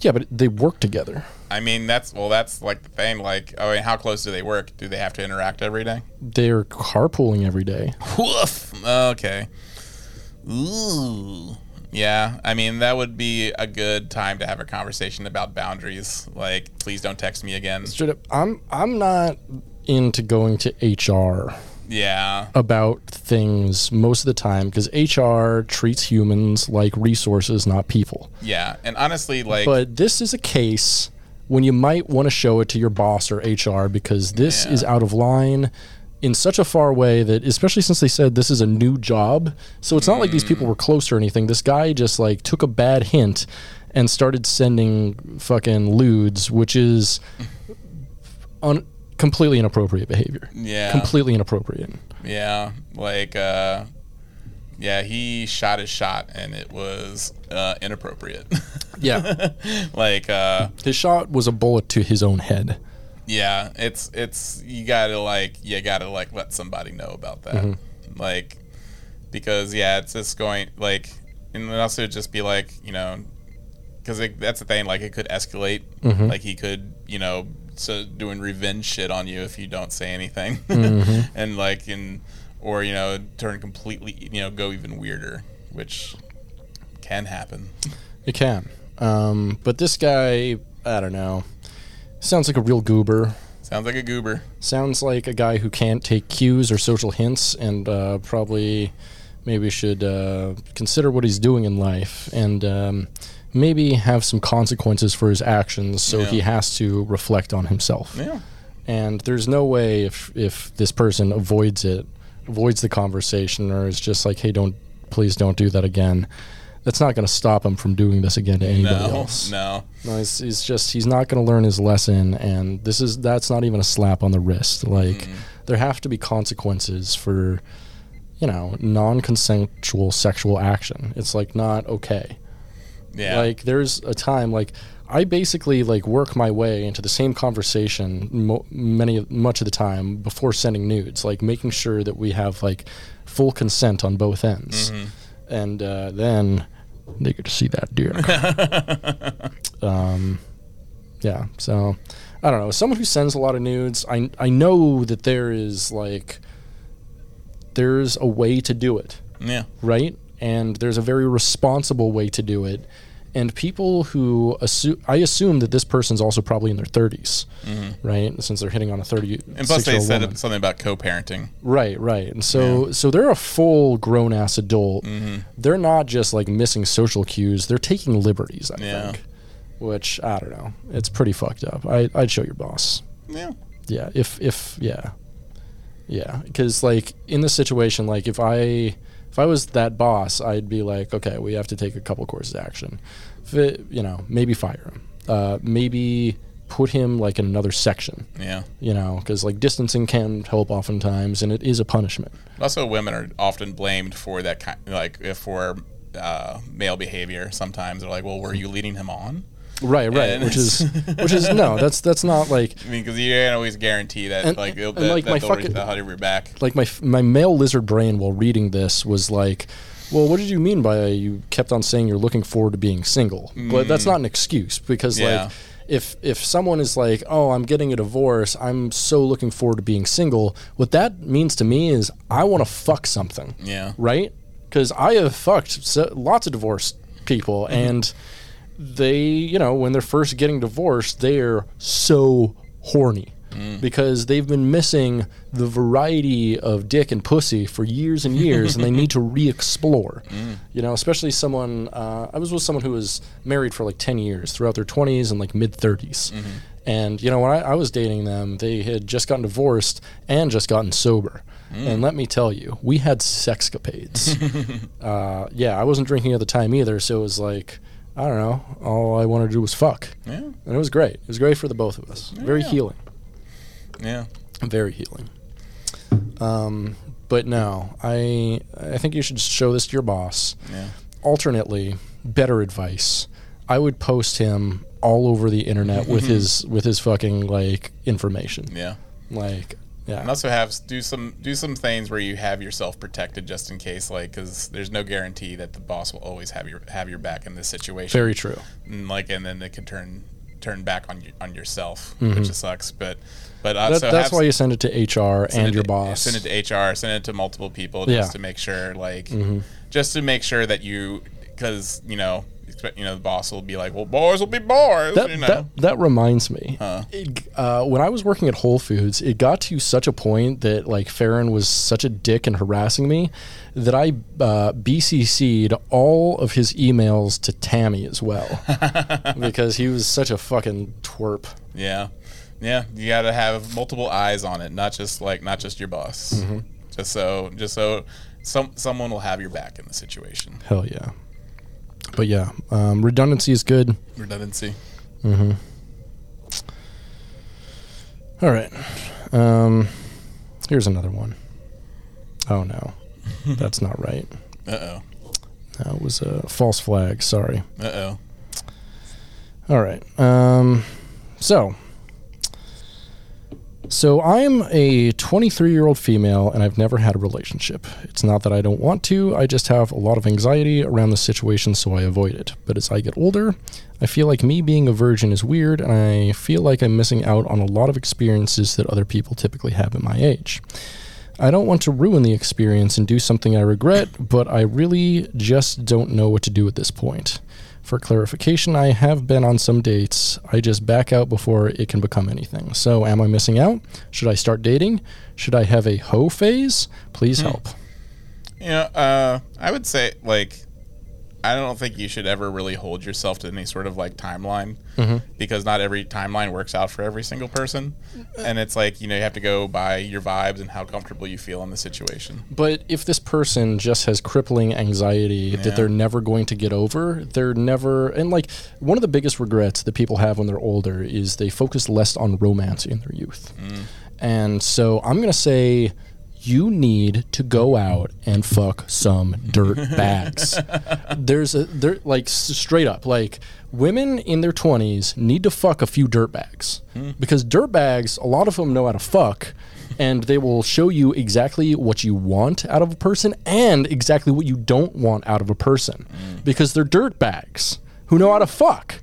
Yeah, but they work together. I mean, that's well, that's like the thing. Like, I mean, how close do they work? Do they have to interact every day? They're carpooling every day. Woof. Okay. Ooh. Yeah, I mean that would be a good time to have a conversation about boundaries. Like, please don't text me again. Straight up, I'm I'm not into going to HR Yeah, about things most of the time because HR treats humans like resources, not people. yeah, and honestly, like, But this is a case when you might want to show it to your boss or HR because this Yeah. is out of line in such a far way that especially since they said this is a new job. So it's not like these Mm. people were close or anything. This guy just like took a bad hint and started sending fucking lewds, which is un- completely inappropriate behavior. yeah, Completely inappropriate. yeah, like, uh, yeah, he shot his shot and it was uh, inappropriate. Yeah. like, uh, His shot was a bullet to his own head. Yeah, it's it's you gotta like you gotta like let somebody know about that, mm-hmm. like because yeah, it's just going like and then also just be like you know because that's the thing like it could escalate. Mm-hmm. Like he could you know so doing revenge shit on you if you don't say anything. Mm-hmm. And like in or you know turn completely you know go even weirder which can happen. It can. Um, but this guy, I don't know. Sounds like a real goober. sounds like a goober Sounds like a guy who can't take cues or social hints and uh, probably maybe should uh, consider what he's doing in life and um, maybe have some consequences for his actions so Yeah. he has to reflect on himself. yeah And there's no way if, if this person avoids it, avoids the conversation or is just like, hey, don't, please don't do that again. That's not going to stop him from doing this again to anybody no else. no No, he's, he's just he's not going to learn his lesson, and this is that's not even a slap on the wrist. Like Mm-hmm. there have to be consequences for, you know, non-consensual sexual action. It's like not okay. yeah Like there's a time like I basically like work my way into the same conversation mo- many much of the time before sending nudes, like making sure that we have like full consent on both ends, and uh, then they get to see that dick. um, yeah. So I don't know. As someone who sends a lot of nudes, I I know that there is like there's a way to do it yeah right? And there's a very responsible way to do it. And people who assume, I assume that this person's also probably in their 30s, right? Since they're hitting on a 30 Mm-hmm. And plus, they said woman. something about co-parenting. Right, right. And so so they're a full grown ass adult. Mm-hmm. They're not just like missing social cues. They're taking liberties, I Yeah. think. Which I don't know. It's pretty fucked up. I I'd show your boss. Yeah, Yeah, if if yeah. Yeah, cuz like in this situation like if I if I was that boss, I'd be like, okay, we have to take a couple courses of action. It, you know, maybe fire him. Uh, maybe put him like in another section. Yeah. You know, because like distancing can help oftentimes, and it is a punishment. Also, women are often blamed for that kind, like for uh, male behavior. Sometimes they're like, "Well, were you leading him on?" Right, right. And which is, which is no, that's that's not like I mean, because you can't always guarantee that, And- like, that, like, that my fucking- the hundred your back. like my my male lizard brain while reading this was like, well, what did you mean by you kept on saying you're looking forward to being single? But that's not an excuse because Mm. Yeah. like if if someone is like, oh, I'm getting a divorce, I'm so looking forward to being single. What that means to me is I want to fuck something, Yeah. right? Because I have fucked lots of divorced people Mm-hmm. and they, you know, when they're first getting divorced, they're so horny Mm. because they've been missing the variety of dick and pussy for years and years, and they need to re-explore. Mm. You know, especially someone. Uh, I was with someone who was married for like ten years throughout their twenties and like mid 30s Mm-hmm. And you know, when I, I was dating them, they had just gotten divorced and just gotten sober. Mm. And let me tell you, we had sexcapades. uh, yeah, I wasn't drinking at the time either, so it was like, I don't know, all I wanted to do was fuck. Yeah. And it was great. It was great for the both of us. Very Yeah. healing. Yeah. Very healing. Um, but no, I I think you should show this to your boss. Yeah. Alternately, better advice. I would post him all over the internet with his with his fucking like information. Yeah. Like And also have do some do some things where you have yourself protected just in case, like, because there's no guarantee that the boss will always have your have your back in this situation. Very true. and like, and then it can turn turn back on you on yourself, which sucks. But but uh, That, that's why you send it to HR and your to- boss. Send it to HR. Send it to multiple people just Yeah. Mm-hmm. to make sure, like, just to make sure that you, because you know, expect, you know, the boss will be like, "Well, boys will be boys," that, you know. that, that reminds me. Huh. It- uh, when I was working at Whole Foods, it got to such a point that like Farron was such a dick and harassing me that I uh, BCC'd all of his emails to Tammy as well because he was such a fucking twerp. yeah, yeah. You got to have multiple eyes on it, not just like not just your boss. Mm-hmm. Just so, just so, some someone will have your back in the situation. Hell yeah. But yeah, um, redundancy is good. Redundancy. Mhm. All right. Um, here's another one. Oh no, that's not right. Uh oh. That was a false flag. Sorry. Uh oh. All right. Um, so, so I'm a 23 year old female, and I've never had a relationship. It's not that I don't want to. I just have a lot of anxiety around the situation, so I avoid it. But as I get older, I feel like me being a virgin is weird, and I feel like I'm missing out on a lot of experiences that other people typically have at my age. I don't want to ruin the experience and do something I regret, but I really just don't know what to do at this point. For clarification, I have been on some dates. I just back out before it can become anything. So, am I missing out? Should I start dating? Should I have a hoe phase? Please help. You know, uh, I would say like, I don't think you should ever really hold yourself to any sort of like timeline Mm-hmm. because not every timeline works out for every single person, and it's like you know you have to go by your vibes and how comfortable you feel in the situation. But if this person just has crippling anxiety Yeah. that they're never going to get over, they're never. And like, one of the biggest regrets that people have when they're older is they focus less on romance in their youth. And so I'm going to say you need to go out and fuck some dirt bags. There's a there like straight up like women in their 20s need to fuck a few dirt bags hmm. because dirt bags a lot of them know how to fuck and they will show you exactly what you want out of a person and exactly what you don't want out of a person hmm. because they're dirt bags who know how to fuck.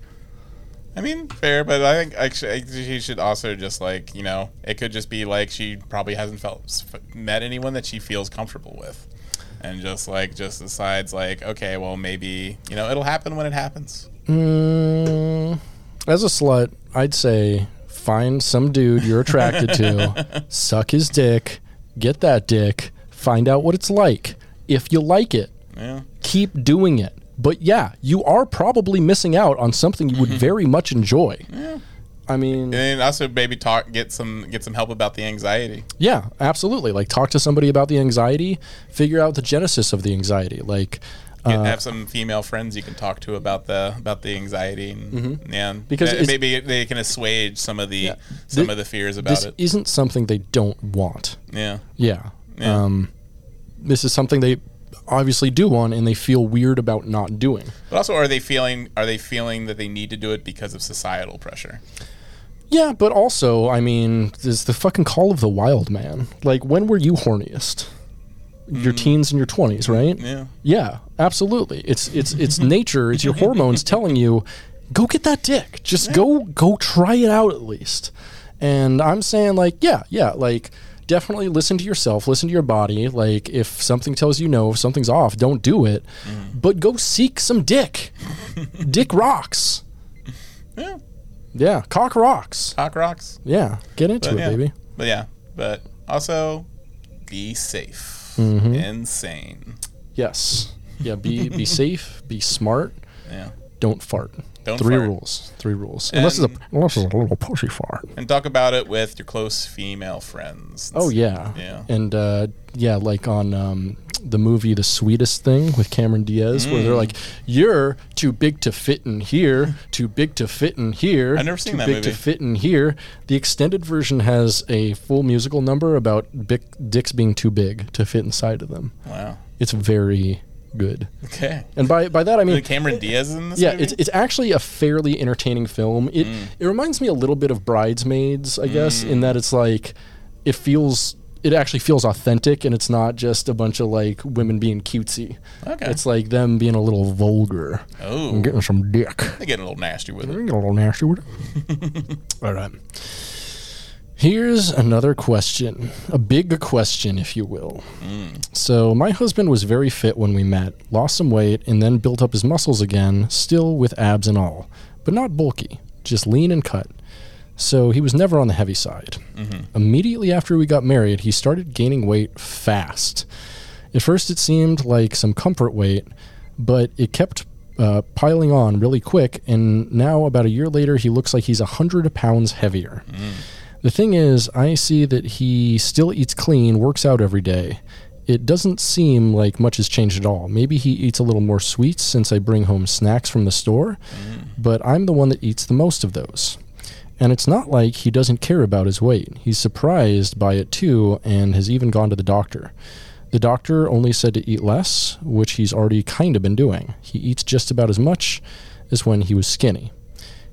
I mean, fair, but I think actually she should also just like you know it could just be like she probably hasn't felt met anyone that she feels comfortable with, and just like just decides like okay, well maybe you know it'll happen when it happens. Mm, as a slut, I'd say find some dude you're attracted to, suck his dick, get that dick, find out what it's like. If you like it, Yeah. keep doing it. But yeah, you are probably missing out on something you would very much enjoy. I mean, And then also maybe talk get some get some help about the anxiety. Yeah, absolutely. Like talk to somebody about the anxiety, figure out the genesis of the anxiety. Like Get, have some female friends you can talk to about the about the anxiety and yeah, Mm-hmm. Because uh, it's- maybe they can assuage some of the some Thi- of the fears about This it. isn't something they don't want. Yeah, Yeah. Yeah. Um, this is something they obviously do want and they feel weird about not doing. but also are they feeling are they feeling that they need to do it because of societal pressure? Yeah, but also, I mean, there's the fucking call of the wild man. Like, when were you horniest? Your mm. teens and your 20s, right? Yeah. Yeah, absolutely. It's it's it's nature, it's your hormones telling you, go get that dick. Just go go try it out at least. And I'm saying like, yeah, yeah, like definitely listen to yourself, listen to your body. Like if something tells you no, if something's off, don't do it. But go seek some dick. dick rocks. Yeah, Yeah, cock rocks. cock rocks. Yeah, get into But it, yeah. baby. But yeah, but also be safe. Mm-hmm. Insane. Yes. Yeah, be be safe, be smart, Yeah. don't fart. Don't Three fart. rules. Three rules. Unless it's a unless it's a little pushy fart. And talk about it with your close female friends. Oh yeah. Yeah. And uh, yeah, like on um, the movie The Sweetest Thing with Cameron Diaz, where Mm. they're like, "You're too big to fit in here, too big to fit in here, I've never seen too that big to fit in here." The extended version has a full musical number about big dicks being too big to fit inside of them. Wow. It's very good. Okay. And by by that I mean Cameron Diaz in this yeah, movie? it's it's actually a fairly entertaining film. It Mm. it reminds me a little bit of Bridesmaids, I guess, in that it's like it feels it actually feels authentic and it's not just a bunch of like women being cutesy. Okay. It's like them being a little vulgar. Oh. and getting some dick. They get a little nasty with it. They Get a little nasty with it. All right. Here's another question, a big question, if you will. So, my husband was very fit when we met, lost some weight, and then built up his muscles again, still with abs and all, but not bulky, just lean and cut. So, he was never on the heavy side. Immediately after we got married, he started gaining weight fast. At first, it seemed like some comfort weight, but it kept uh, piling on really quick, and now, about a year later, he looks like he's 100 pounds heavier. The thing is, I see that he still eats clean, works out every day. It doesn't seem like much has changed at all. Maybe he eats a little more sweets since I bring home snacks from the store, mm. but I'm the one that eats the most of those. And it's not like he doesn't care about his weight. He's surprised by it too and has even gone to the doctor. The doctor only said to eat less, which he's already kind of been doing. He eats just about as much as when he was skinny.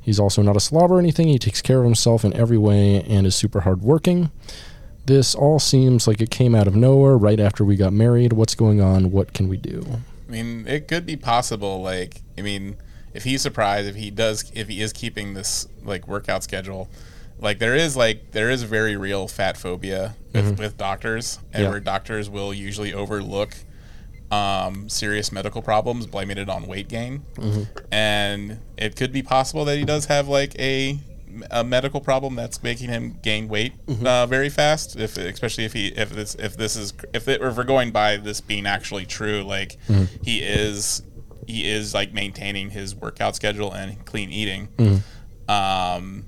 He's also not a slob or anything. He takes care of himself in every way and is super hardworking. This all seems like it came out of nowhere right after we got married. What's going on? What can we do? I mean, it could be possible. Like, I mean, if he's surprised, if he does, if he is keeping this like workout schedule, like there is like there is very real fat phobia with, mm-hmm. with doctors, and Yeah. where doctors will usually overlook um, serious medical problems, blaming it on weight gain, and it could be possible that he does have like a a medical problem that's making him gain weight uh, very fast. If especially if he if this if this is if, it, if we're going by this being actually true, like he is he is like maintaining his workout schedule and clean eating. Um,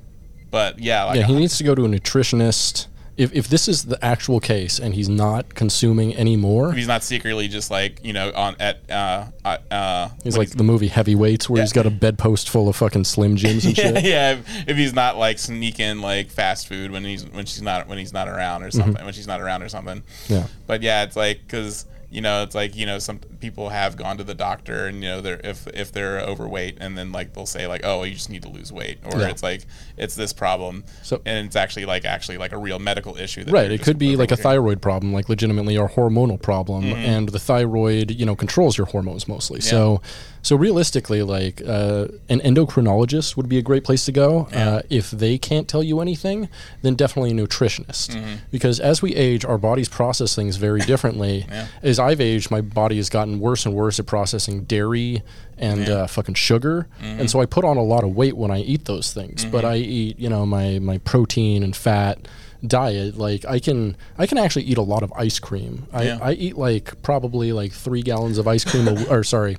but yeah, like Yeah, he needs to go to a nutritionist. If, if this is the actual case and he's not consuming any more, he's not secretly just like you know on at uh uh, uh he's like the movie Heavyweights, where he's got a bedpost full of fucking Slim Jims and yeah, shit. yeah. If, if he's not like sneaking like fast food when he's when she's not when he's not around or something when she's not around or something. Yeah. But yeah, it's like because you know it's like you know some people have gone to the doctor and you know they're if if they're overweight and then like they'll say like oh you just need to lose weight or Yeah. it's like it's this problem So- and it's actually like actually like a real medical issue. That Right. It could be like a thyroid problem, like legitimately or hormonal problem, Mm-hmm. and the thyroid, you know, controls your hormones mostly. So, so realistically, like uh, an endocrinologist would be a great place to go. Uh, if they can't tell you anything, then definitely a nutritionist, Mm-hmm. because as we age, our bodies process things very differently. Yeah. As I've aged, my body has gotten worse and worse at processing dairy and uh, fucking sugar, Mm-hmm. and so I put on a lot of weight when I eat those things. But I eat, you know, my my protein and fat diet like i can i can actually eat a lot of ice cream i, Yeah. I eat like probably like three gallons of ice cream a, or sorry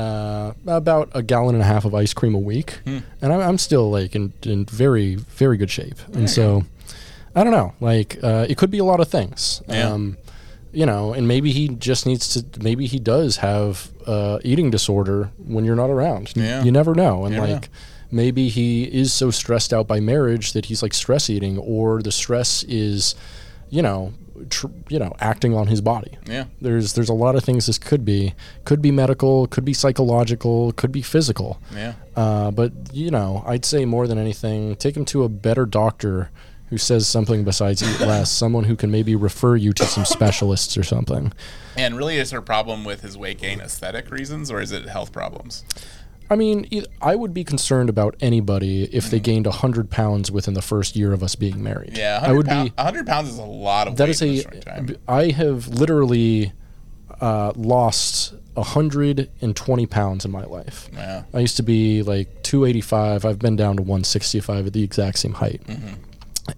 uh, about a gallon and a half of ice cream a week Hmm. and I'm, I'm still like in, in very very good shape and so i don't know like uh, it could be a lot of things Yeah. um, you know, and maybe he just needs to. Maybe he does have uh, eating disorder when you're not around. Yeah. You never know, and never like. Maybe he is so stressed out by marriage that he's like stress eating, or the stress is, you know, tr- you know, acting on his body. Yeah. There's there's a lot of things this could be. Could be medical, could be psychological, could be physical. Yeah. Uh, but you know, I'd say more than anything, take him to a better doctor who says something besides eat less. Someone who can maybe refer you to some specialists or something. And really, is her problem with his weight gain aesthetic reasons, or is it health problems? I mean, I would be concerned about anybody if they gained hundred pounds within the first year of us being married. Mm. Yeah, I would 100 be. pound- 100 pounds is a lot of That weight is in a. short time. I have literally uh, lost hundred and twenty pounds in my life. Yeah. I used to be like 285. I've been down to 165 at the exact same height. Mm-hmm.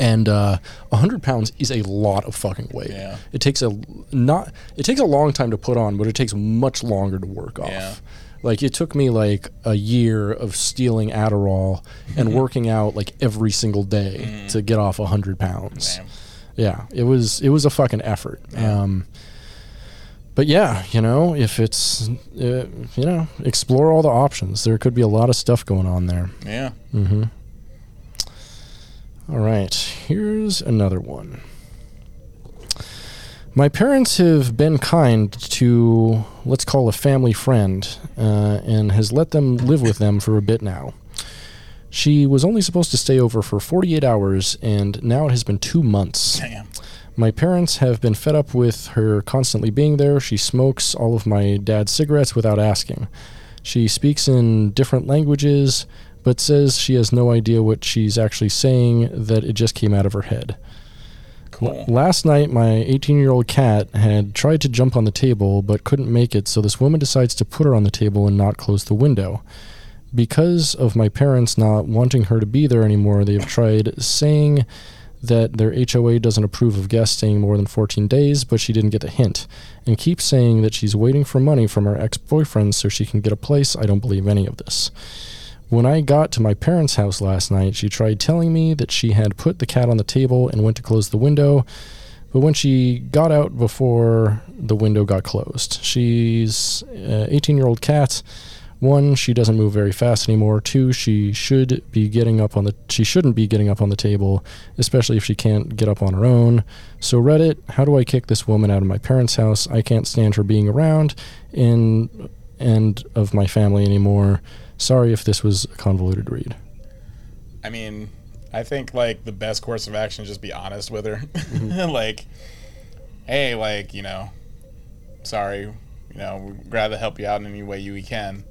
And uh, 100 pounds is a lot of fucking weight. Yeah. It takes a not. It takes a long time to put on, but it takes much longer to work off. Yeah. Like it took me like a year of stealing Adderall and working out like every single day to get off 100 pounds. Damn. Yeah, it was it was a fucking effort. Um, but yeah, you know, if it's uh, you know, explore all the options. There could be a lot of stuff going on there. Yeah. Mm-hmm. All right, here's another one. My parents have been kind to, let's call a family friend, uh, and has let them live with them for a bit now. She was only supposed to stay over for 48 hours, and now it has been two months. Damn. My parents have been fed up with her constantly being there. She smokes all of my dad's cigarettes without asking. She speaks in different languages, but says she has no idea what she's actually saying, that it just came out of her head. Cool. Last night, my 18 year old cat had tried to jump on the table but couldn't make it, so this woman decides to put her on the table and not close the window. Because of my parents not wanting her to be there anymore, they have tried saying that their HOA doesn't approve of guests staying more than 14 days, but she didn't get the hint, and keeps saying that she's waiting for money from her ex boyfriend so she can get a place. I don't believe any of this. When I got to my parents' house last night, she tried telling me that she had put the cat on the table and went to close the window. But when she got out before the window got closed, she's an 18 year old cat. One, she doesn't move very fast anymore. Two, she should be getting up on the she shouldn't be getting up on the table, especially if she can't get up on her own. So Reddit, how do I kick this woman out of my parents' house? I can't stand her being around and and of my family anymore. Sorry if this was a convoluted read. I mean, I think like the best course of action is just be honest with her. like, hey, like you know, sorry, you know, we'd rather help you out in any way you we can,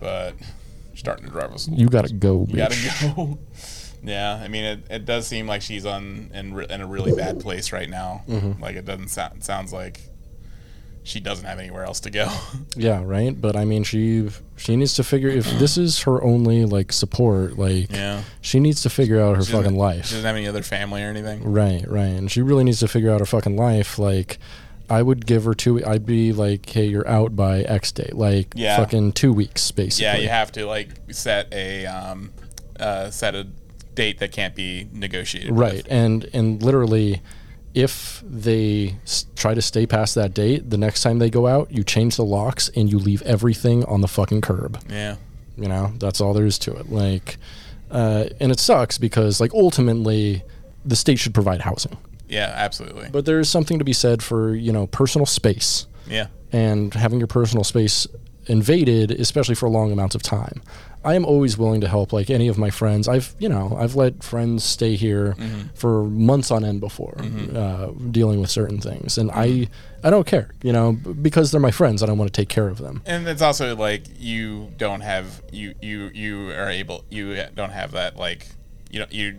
but you're starting to drive us. You gotta go, bitch. You gotta go. yeah, I mean, it, it does seem like she's on in in a really bad place right now. Mm-hmm. Like it doesn't sound sounds like she doesn't have anywhere else to go. Yeah, right. But I mean, she she needs to figure if this is her only like support. Like, yeah, she needs to figure out her She fucking She life. doesn't have any other family or anything. Right, right. And she really needs to figure out her fucking life. Like, I would give her two. I'd be like, hey, you're out by X date. Like, Yeah. fucking two weeks, basically. Yeah, you have to like set a um, uh, set a date that can't be negotiated. with. Right, and and literally, if they s- try to stay past that date, the next time they go out, you change the locks and you leave everything on the fucking curb. Yeah. You know, that's all there is to it. Like, uh, and it sucks because like ultimately, the state should provide housing, Yeah. Absolutely. but there is something to be said for you know personal space yeah. and having your personal space invaded, especially for long amounts of time. I am always willing to help, like any of my friends. I've, you know, I've let friends stay here mm-hmm. for months on end before, mm-hmm. uh, dealing with certain things, and I, mm-hmm. I don't care, you know, because they're my friends. I don't want to take care of them. And it's also like you don't have you you you are able you don't have that like you know you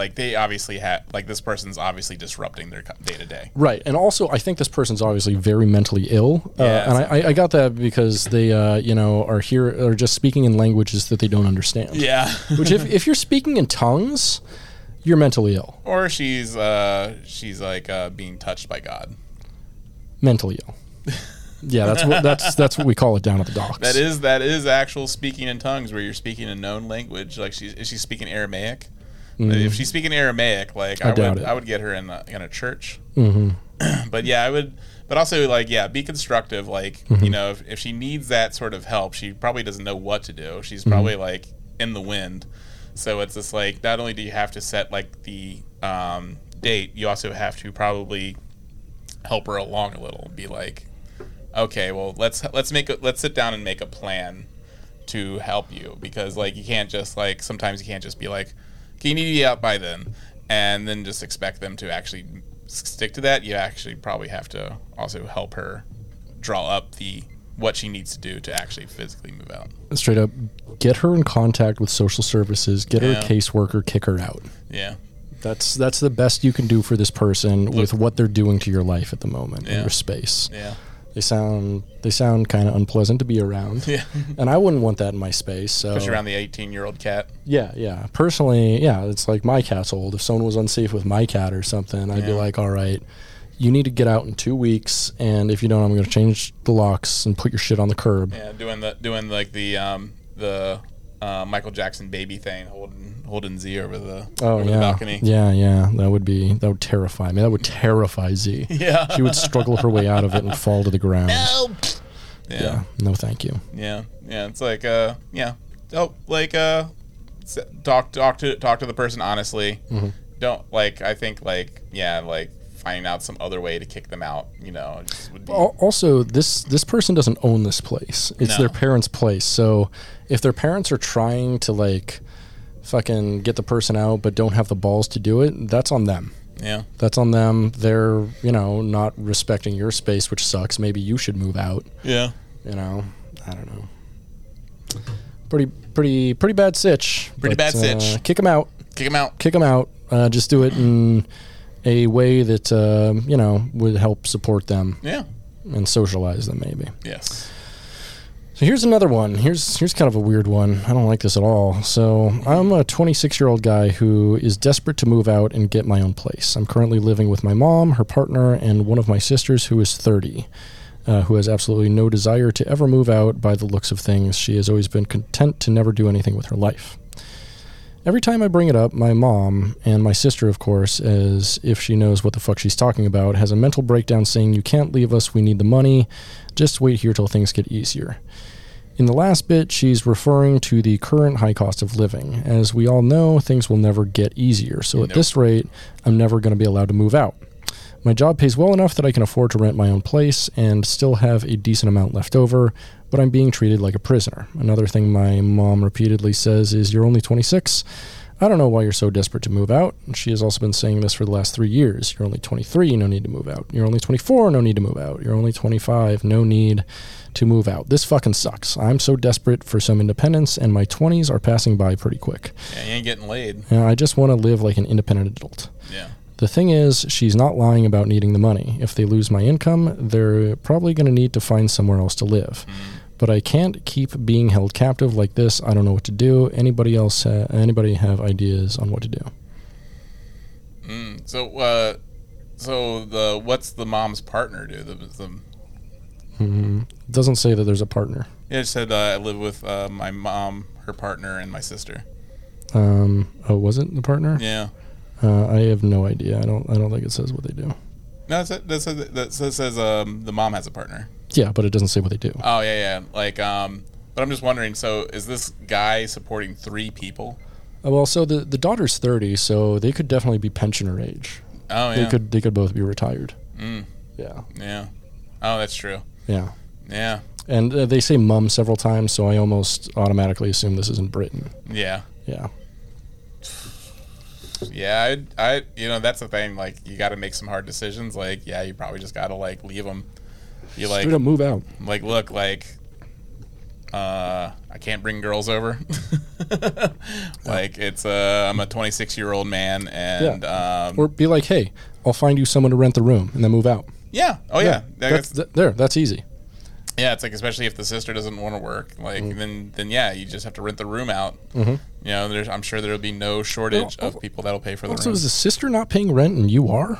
like they obviously have like this person's obviously disrupting their day to day. Right, and also I think this person's obviously very mentally ill, uh, Yeah, and I, I- I got that because they, uh, you know, are here are just speaking in languages that they don't understand. Yeah. Which, if, if you're speaking in tongues, you're mentally ill. or she's uh she's like uh being touched by God. mentally ill. yeah, that's what that's that's what we call it down at the docks. That is that is actual speaking in tongues where you're speaking a known language. Like she's is she speaking Aramaic? If she's speaking Aramaic, like I, doubt would, it. I would get her in a, in a church. hmm but yeah, I would. But also, like, yeah, be constructive. Like, Mm-hmm. you know, if, if she needs that sort of help, she probably doesn't know what to do. She's Mm-hmm. probably like in the wind. So it's just like not only do you have to set like the um, date, you also have to probably help her along a little. Be like, okay, well, let's let's make a, let's sit down and make a plan to help you because like you can't just like sometimes you can't just be like, be out by then, and then just expect them to actually stick to that. You actually probably have to also help her draw up the what she needs to do to actually physically move out. Straight up, get her in contact with social services. Get her a caseworker. Kick her out. Yeah, That's that's the best you can do for this person with what they're doing to your life at the moment in Yeah. your space. yeah, They sound they sound kind of unpleasant to be around, yeah. and I wouldn't want that in my space. So Especially around the 18 year old cat. yeah, yeah. Personally, yeah, it's like my cat's old. If someone was unsafe with my cat or something, I'd be like, all right, you need to get out in two weeks, and if you don't, I'm going to change the locks and put your shit on the curb. Yeah, doing the doing like the um the uh, Michael Jackson baby thing, holding holding Z over the Oh over the yeah, balcony. yeah, yeah. That would be that would terrify me. That would terrify Z. Yeah. She would struggle her way out of it and fall to the ground. No. Yeah. Yeah. No, thank you. Yeah. Yeah. It's like uh yeah. Oh, like uh talk talk to talk to the person honestly. Mhm. Don't like I think like yeah, like finding out some other way to kick them out, you know, just would be Also, this this person doesn't own this place. It's No. their parents' place. So if their parents are trying to like fucking get the person out but don't have the balls to do it, that's on them. yeah. That's on them. They're, you know, not respecting your space, which sucks. Maybe you should move out, Yeah. you know. I don't know. Pretty pretty pretty bad sitch. Pretty bad sitch. Uh, kick them out. Kick them out. Kick them out. Uh, just do it in a way that uh, you know would help support them Yeah. and socialize them maybe. Yes. So here's another one. Here's here's kind of a weird one. I don't like this at all. So I'm a 26 year old guy who is desperate to move out and get my own place. I'm currently living with my mom, her partner, and one of my sisters who is 30, uh, who has absolutely no desire to ever move out. By the looks of things, she has always been content to never do anything with her life. Every time I bring it up, my mom and my sister, of course, as if she knows what the fuck she's talking about, has a mental breakdown saying, You can't leave us, we need the money. Just wait here till things get easier. In the last bit, she's referring to the current high cost of living. As we all know, things will never get easier, so at this rate, I'm never going to be allowed to move out. My job pays well enough that I can afford to rent my own place and still have a decent amount left over, but I'm being treated like a prisoner. Another thing my mom repeatedly says is, You're only 26. I don't know why you're so desperate to move out. She has also been saying this for the last three years. You're only 23, no need to move out. You're only 24, no need to move out. You're only 25, no need to move out. This fucking sucks. I'm so desperate for some independence, and my 20s are passing by pretty quick. Yeah, you ain't getting laid. And I just want to live like an independent adult. Yeah. The thing is, she's not lying about needing the money. If they lose my income, they're probably going to need to find somewhere else to live. Mm. But I can't keep being held captive like this. I don't know what to do. Anybody else? Ha- anybody have ideas on what to do? Mm. So uh so the what's the mom's partner do? The, the hmm Doesn't say that there's a partner. yeah, it said uh, I live with uh, my mom, her partner, and my sister. Um, oh, was it the partner? Yeah. Uh, I have no idea. I don't. I don't think it says what they do. No, that says, that says, that says, says um, the mom has a partner. Yeah, but it doesn't say what they do. Oh yeah, yeah. Like, um, but I'm just wondering. So, is this guy supporting three people? Uh, well, so the the daughter's thirty, so they could definitely be pensioner age. Oh yeah. They could. They could both be retired. Mm, Yeah. yeah. Oh, that's true. Yeah. Yeah. And uh, they say mum several times, so I almost automatically assume this is in Britain. Yeah. Yeah. Yeah. I, I, you know, that's the thing. Like, you got to make some hard decisions. Like, yeah, you probably just got to like leave them. You like, Straight up move out. like, look, like, uh, I can't bring girls over. like, it's uh, I'm a 26 year old man, and um, Or be like, hey, I'll find you someone to rent the room and then move out. yeah, oh yeah, I That's, th- there, that's easy. Yeah, it's like especially if the sister doesn't want to work, like Mm. then then yeah, you just have to rent the room out. Mhm. You know, there's I'm sure there'll be no shortage Well, of people that'll pay for the Also, room. is the sister not paying rent and you are?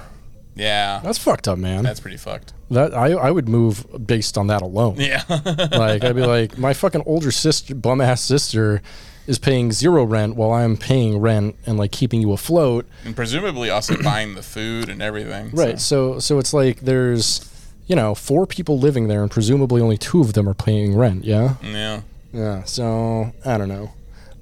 Yeah, That's fucked up, man. that's pretty fucked. that I, I would move based on that alone. Yeah, like I'd be like, my fucking older sister, bum ass sister, is paying zero rent while I'm paying rent and like keeping you afloat. and presumably also buying the food and everything. Right. So. So so it's like there's you know four people living there and presumably only two of them are paying rent. Yeah. Yeah. Yeah. So I don't know.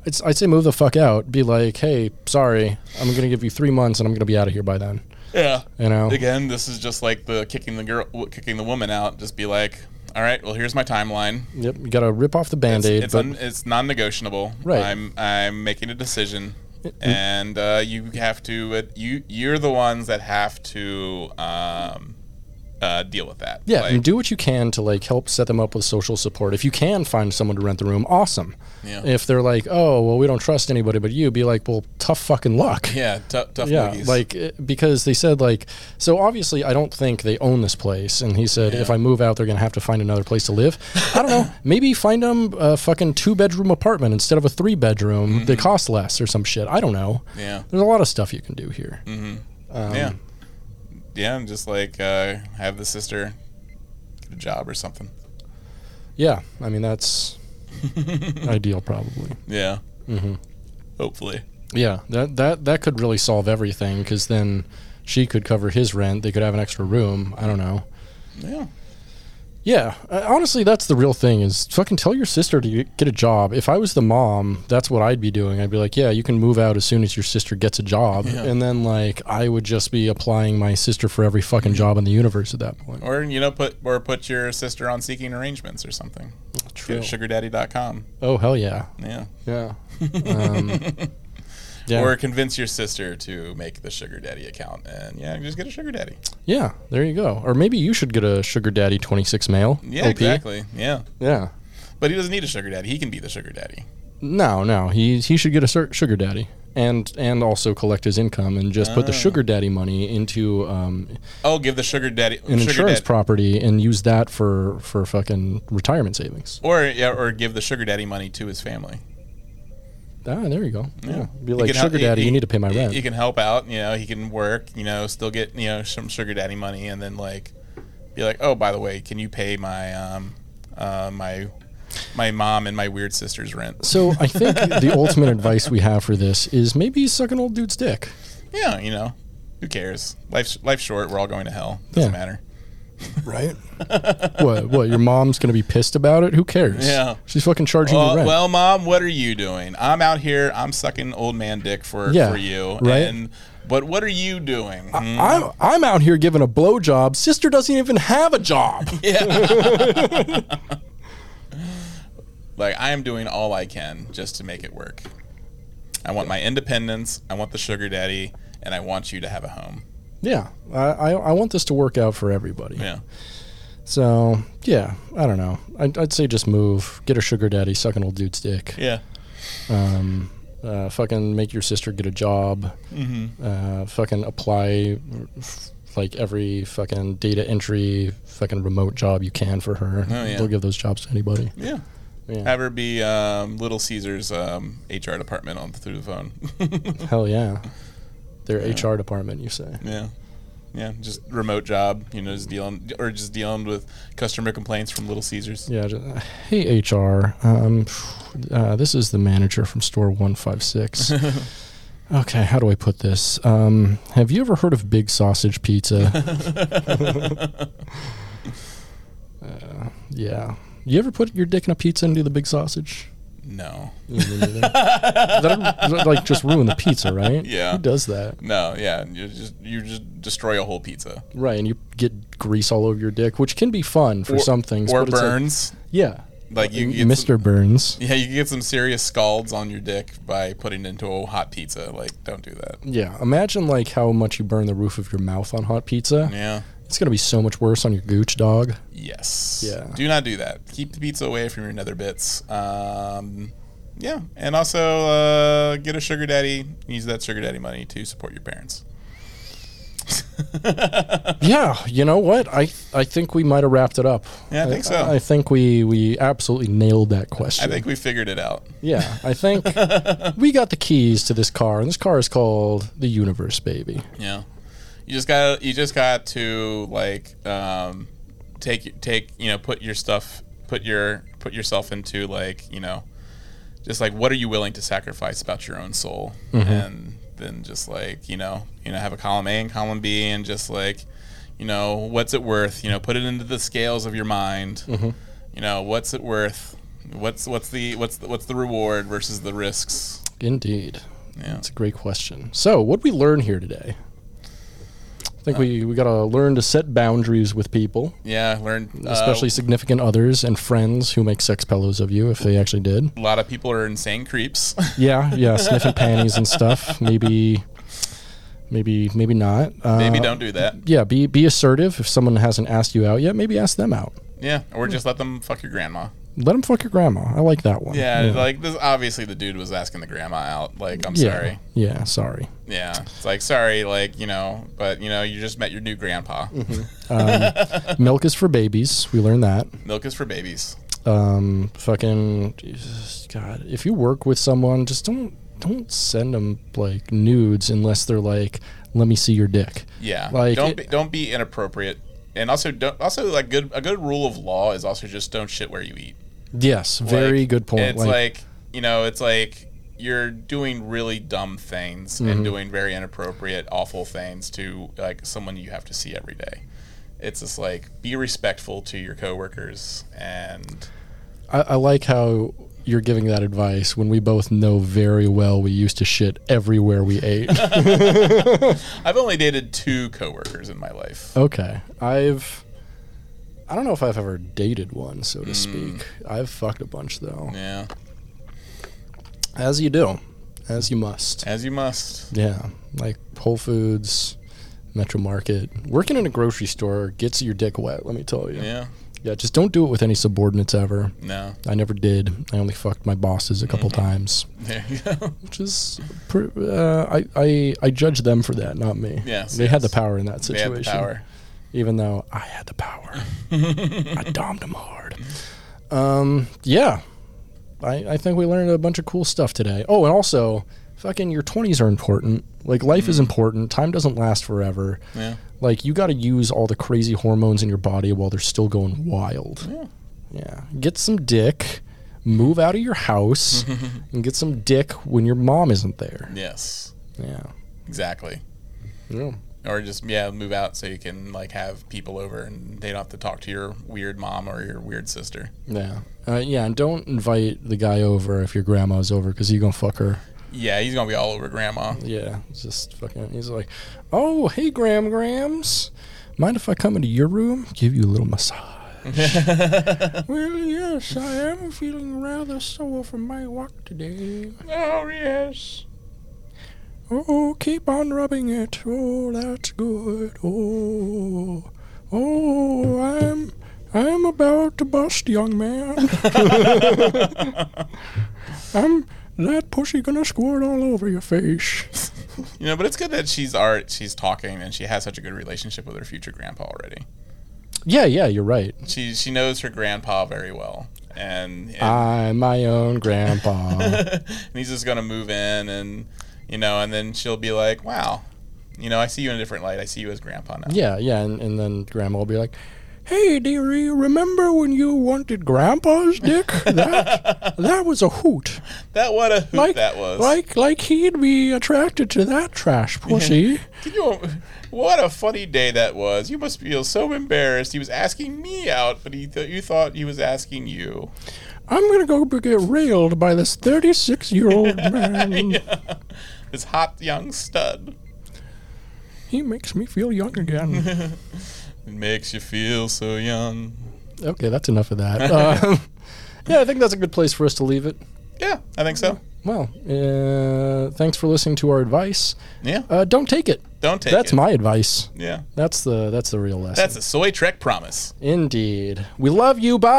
It's, I'd say move the fuck out. Be like, hey, sorry, I'm gonna give you three months and I'm gonna be out of here by then. Yeah. You know. Again, this is just like the kicking the girl, kicking the woman out. Just be like, all right, well, here's my timeline. Yep. You gotta rip off the band-aid. It's, but un, it's non-negotiable. Right. I'm I'm making a decision, and uh, you have to. Uh, you you're the ones that have to um, uh, deal with that. Yeah, Like, and do what you can to like help set them up with social support. If you can find someone to rent the room, awesome. Yeah. If they're like, oh, well, we don't trust anybody but you, be like, well, tough fucking luck. yeah, t- tough Yeah, boogies. like eh, because they said like so obviously I don't think they own this place, and he said if I move out, they're gonna have to find another place to live. I don't know, maybe find them a fucking two bedroom apartment instead of a three bedroom. They cost less or some shit. I don't know. yeah, There's a lot of stuff you can do here. Um, yeah, yeah, and just like uh, have the sister get a job or something. yeah. I mean that's ideal, probably. Yeah, Mm-hmm. hopefully. Yeah, that that that could really solve everything because then she could cover his rent. They could have an extra room. I don't know. Yeah, Yeah, uh, honestly, that's the real thing. Is fucking tell your sister to get a job. If I was the mom, that's what I'd be doing. I'd be like, yeah, you can move out as soon as your sister gets a job, Yeah. and then like I would just be applying my sister for every fucking job in the universe at that point. or you know, put or put your sister on seeking arrangements or something. True. Sugardaddy.com. Oh hell yeah, Yeah. yeah. Um, yeah, Or convince your sister to make the sugar daddy account, and yeah, just get a sugar daddy. yeah. There you go. Or maybe you should get a sugar daddy twenty six male. Yeah, OP. exactly. Yeah, Yeah. but he doesn't need a sugar daddy. He can be the sugar daddy. No, no. He he should get a sugar daddy. And, and also collect his income and just put the Ah. sugar daddy money into um, Oh, give the sugar daddy an sugar insurance property and use that for for fucking retirement savings. or yeah, or give the sugar daddy money to his family. Ah, there you go. Yeah, be like can help- sugar daddy. he- you need to pay my rent. He can help out. You know, he can work. You know, still get you know some sugar daddy money, and then like be like, oh, by the way, can you pay my um uh, my my mom and my weird sister's rent? so I think the ultimate advice we have for this is maybe suck an old dude's dick. Yeah, you know, who cares? Life's life's short. We're all going to hell. Doesn't Yeah. matter. Right? what? What? Your mom's gonna be pissed about it? Who cares? Yeah. She's fucking charging Well, you rent. well, mom, what are you doing? I'm out here. I'm sucking old man dick for Yeah, for you. right. And but what are you doing? Hmm? I'm I'm out here giving a blowjob. Sister doesn't even have a job. Yeah. like I am doing all I can just to make it work. I want my independence. I want the sugar daddy, and I want you to have a home. Yeah. I, I I want this to work out for everybody. Yeah. So yeah, I don't know. I'd, I'd say just move, get a sugar daddy, suck an old dude's dick. Yeah. Um, uh, fucking make your sister get a job. Mm-hmm. Uh, fucking apply f- like every fucking data entry, fucking remote job you can for her. Oh, yeah. They'll give those jobs to anybody. Yeah. Yeah. Have her be um, Little Caesar's um, HR department on through the phone. Hell yeah. Their HR department, you say. yeah. Yeah, just remote job, you know, just dealing or just dealing with customer complaints from Little Caesars. Yeah. Just, uh, hey HR, um, uh, this is the manager from store one five six. Okay, how do I put this? Um, have you ever heard of Big Sausage Pizza? uh, yeah. You ever put your dick in a pizza and do the big sausage? No. That'd, like just ruin the pizza, right? Yeah. Who does that? No, yeah, you just you just destroy a whole pizza. Right, and you get grease all over your dick, which can be fun for Or- some things. or but it's like- burns. yeah. Like you get Mr. Some, Burns. yeah, you can get some serious scalds on your dick by putting it into a hot pizza. Like, don't do that. Yeah. Imagine like how much you burn the roof of your mouth on hot pizza. Yeah. It's gonna be so much worse on your gooch dog. Yes. Yeah. Do not do that. Keep the pizza away from your nether bits. Um, yeah, and also uh, get a sugar daddy. Use that sugar daddy money to support your parents. Yeah, you know what? I I think we might have wrapped it up. Yeah, I think so. I, think we we absolutely nailed that question. I think we figured it out. Yeah, I think we got the keys to this car, and this car is called the Universe, baby. Yeah. You just got you just got to like um, take take you know put your stuff put your put yourself into like you know just like what are you willing to sacrifice about your own soul, Mm-hmm. and then just like you know, you know, have a column A and column B, and just like you know, what's it worth? You know, put it into the scales of your mind. Mm-hmm. You know, what's it worth? What's what's the what's the, what's the reward versus the risks? Indeed. Yeah. That's a great question. So, what we learn here today? I think we, we got to learn to set boundaries with people, Yeah, learn uh, especially significant others and friends who make sex pillows of you if they actually did. a lot of people are insane creeps. Yeah, yeah, sniffing panties and stuff. Maybe, maybe, maybe not. Uh, Maybe don't do that. Yeah, be be assertive. If someone hasn't asked you out yet, maybe ask them out. Yeah, or just let them fuck your grandma. Let him fuck your grandma. I like that one. Yeah, like this. Obviously, the dude was asking the grandma out. Like, I'm yeah. sorry. Yeah, sorry. Yeah, it's like sorry, like you know, but you know, you just met your new grandpa. Mm-hmm. Milk is for babies. We learned that. Milk is for babies. Um, fucking, Jesus, God. If you work with someone, just don't don't send them like nudes unless they're like, let me see your dick. Yeah, Like, don't it- be, don't be inappropriate, and also don't also like good a good rule of law is also just don't shit where you eat. Yes, very Like, good point. It's like, you know, it's like you're doing really dumb things Mm-hmm. and doing very inappropriate, awful things to like someone you have to see every day. It's just like be respectful to your coworkers and I, I like how you're giving that advice when we both know very well we used to shit everywhere we ate. I've only dated two coworkers in my life. okay, I've. I don't know if I've ever dated one, so Mm. to speak. I've fucked a bunch though, Yeah, as you do, as you must. as you must. Yeah, like Whole Foods, Metro Market. Working in a grocery store gets your dick wet. Let me tell you. Yeah, Yeah, just don't do it with any subordinates ever. no. I never did. I only fucked my bosses a couple Mm-hmm. times, There you go. which is, pr- uh, I, I I judge them for that, not me. Yes, they had the power in that They situation. have the power. Even though I had the power. I domed him hard. Um, yeah, I, I think we learned a bunch of cool stuff today. Oh, and also, fucking your 20s are important. Like, life Mm-hmm. is important. Time doesn't last forever. Yeah. Like, you got to use all the crazy hormones in your body while they're still going wild. Yeah. Yeah. Get some dick, move out of your house, and get some dick when your mom isn't there. Yes. Yeah. Exactly. Yeah. Or just yeah, move out so you can like have people over and they don't have to talk to your weird mom or your weird sister. Yeah. Uh, yeah, and don't invite the guy over if your grandma's over because you're going to fuck her. Yeah, he's gonna be all over grandma. Yeah, just fucking. He's like, "Oh, hey, Gram Grams, mind if I come into your room, give you a little massage?" well, yes, I am feeling rather sore from my walk today. Oh yes. Oh, keep on rubbing it. Oh, that's good. Oh, oh, I'm, I'm about to bust, young man. I'm that pussy gonna squirt all over your face. You know, but it's good that she's art. She's talking and she has such a good relationship with her future grandpa already. Yeah, yeah, you're right. She she knows her grandpa very well, and and, I'm my own grandpa. and he's just gonna move in, and you know, and then she'll be like, "Wow, you know, I see you in a different light. I see you as grandpa now." yeah, yeah, and, and then grandma will be like, "Hey, dearie, remember when you wanted grandpa's dick? That that was a hoot. That what a hoot Like that was. like like he'd be attracted to that trash pussy." You, what a funny day that was. You must feel so embarrassed. He was asking me out, but he th- you thought he was asking you. I'm gonna go get railed by this 36 year old man. This hot young stud. He makes me feel young again. It makes you feel so young. okay, that's enough of that. Um, yeah, I think that's a good place for us to leave it. Yeah, I think so. Well, uh, thanks for listening to our advice. Yeah, Uh, don't take it. don't take it. that's it. my advice. yeah, That's the that's the real lesson. that's a soy trek promise. Indeed. We love you. Bye.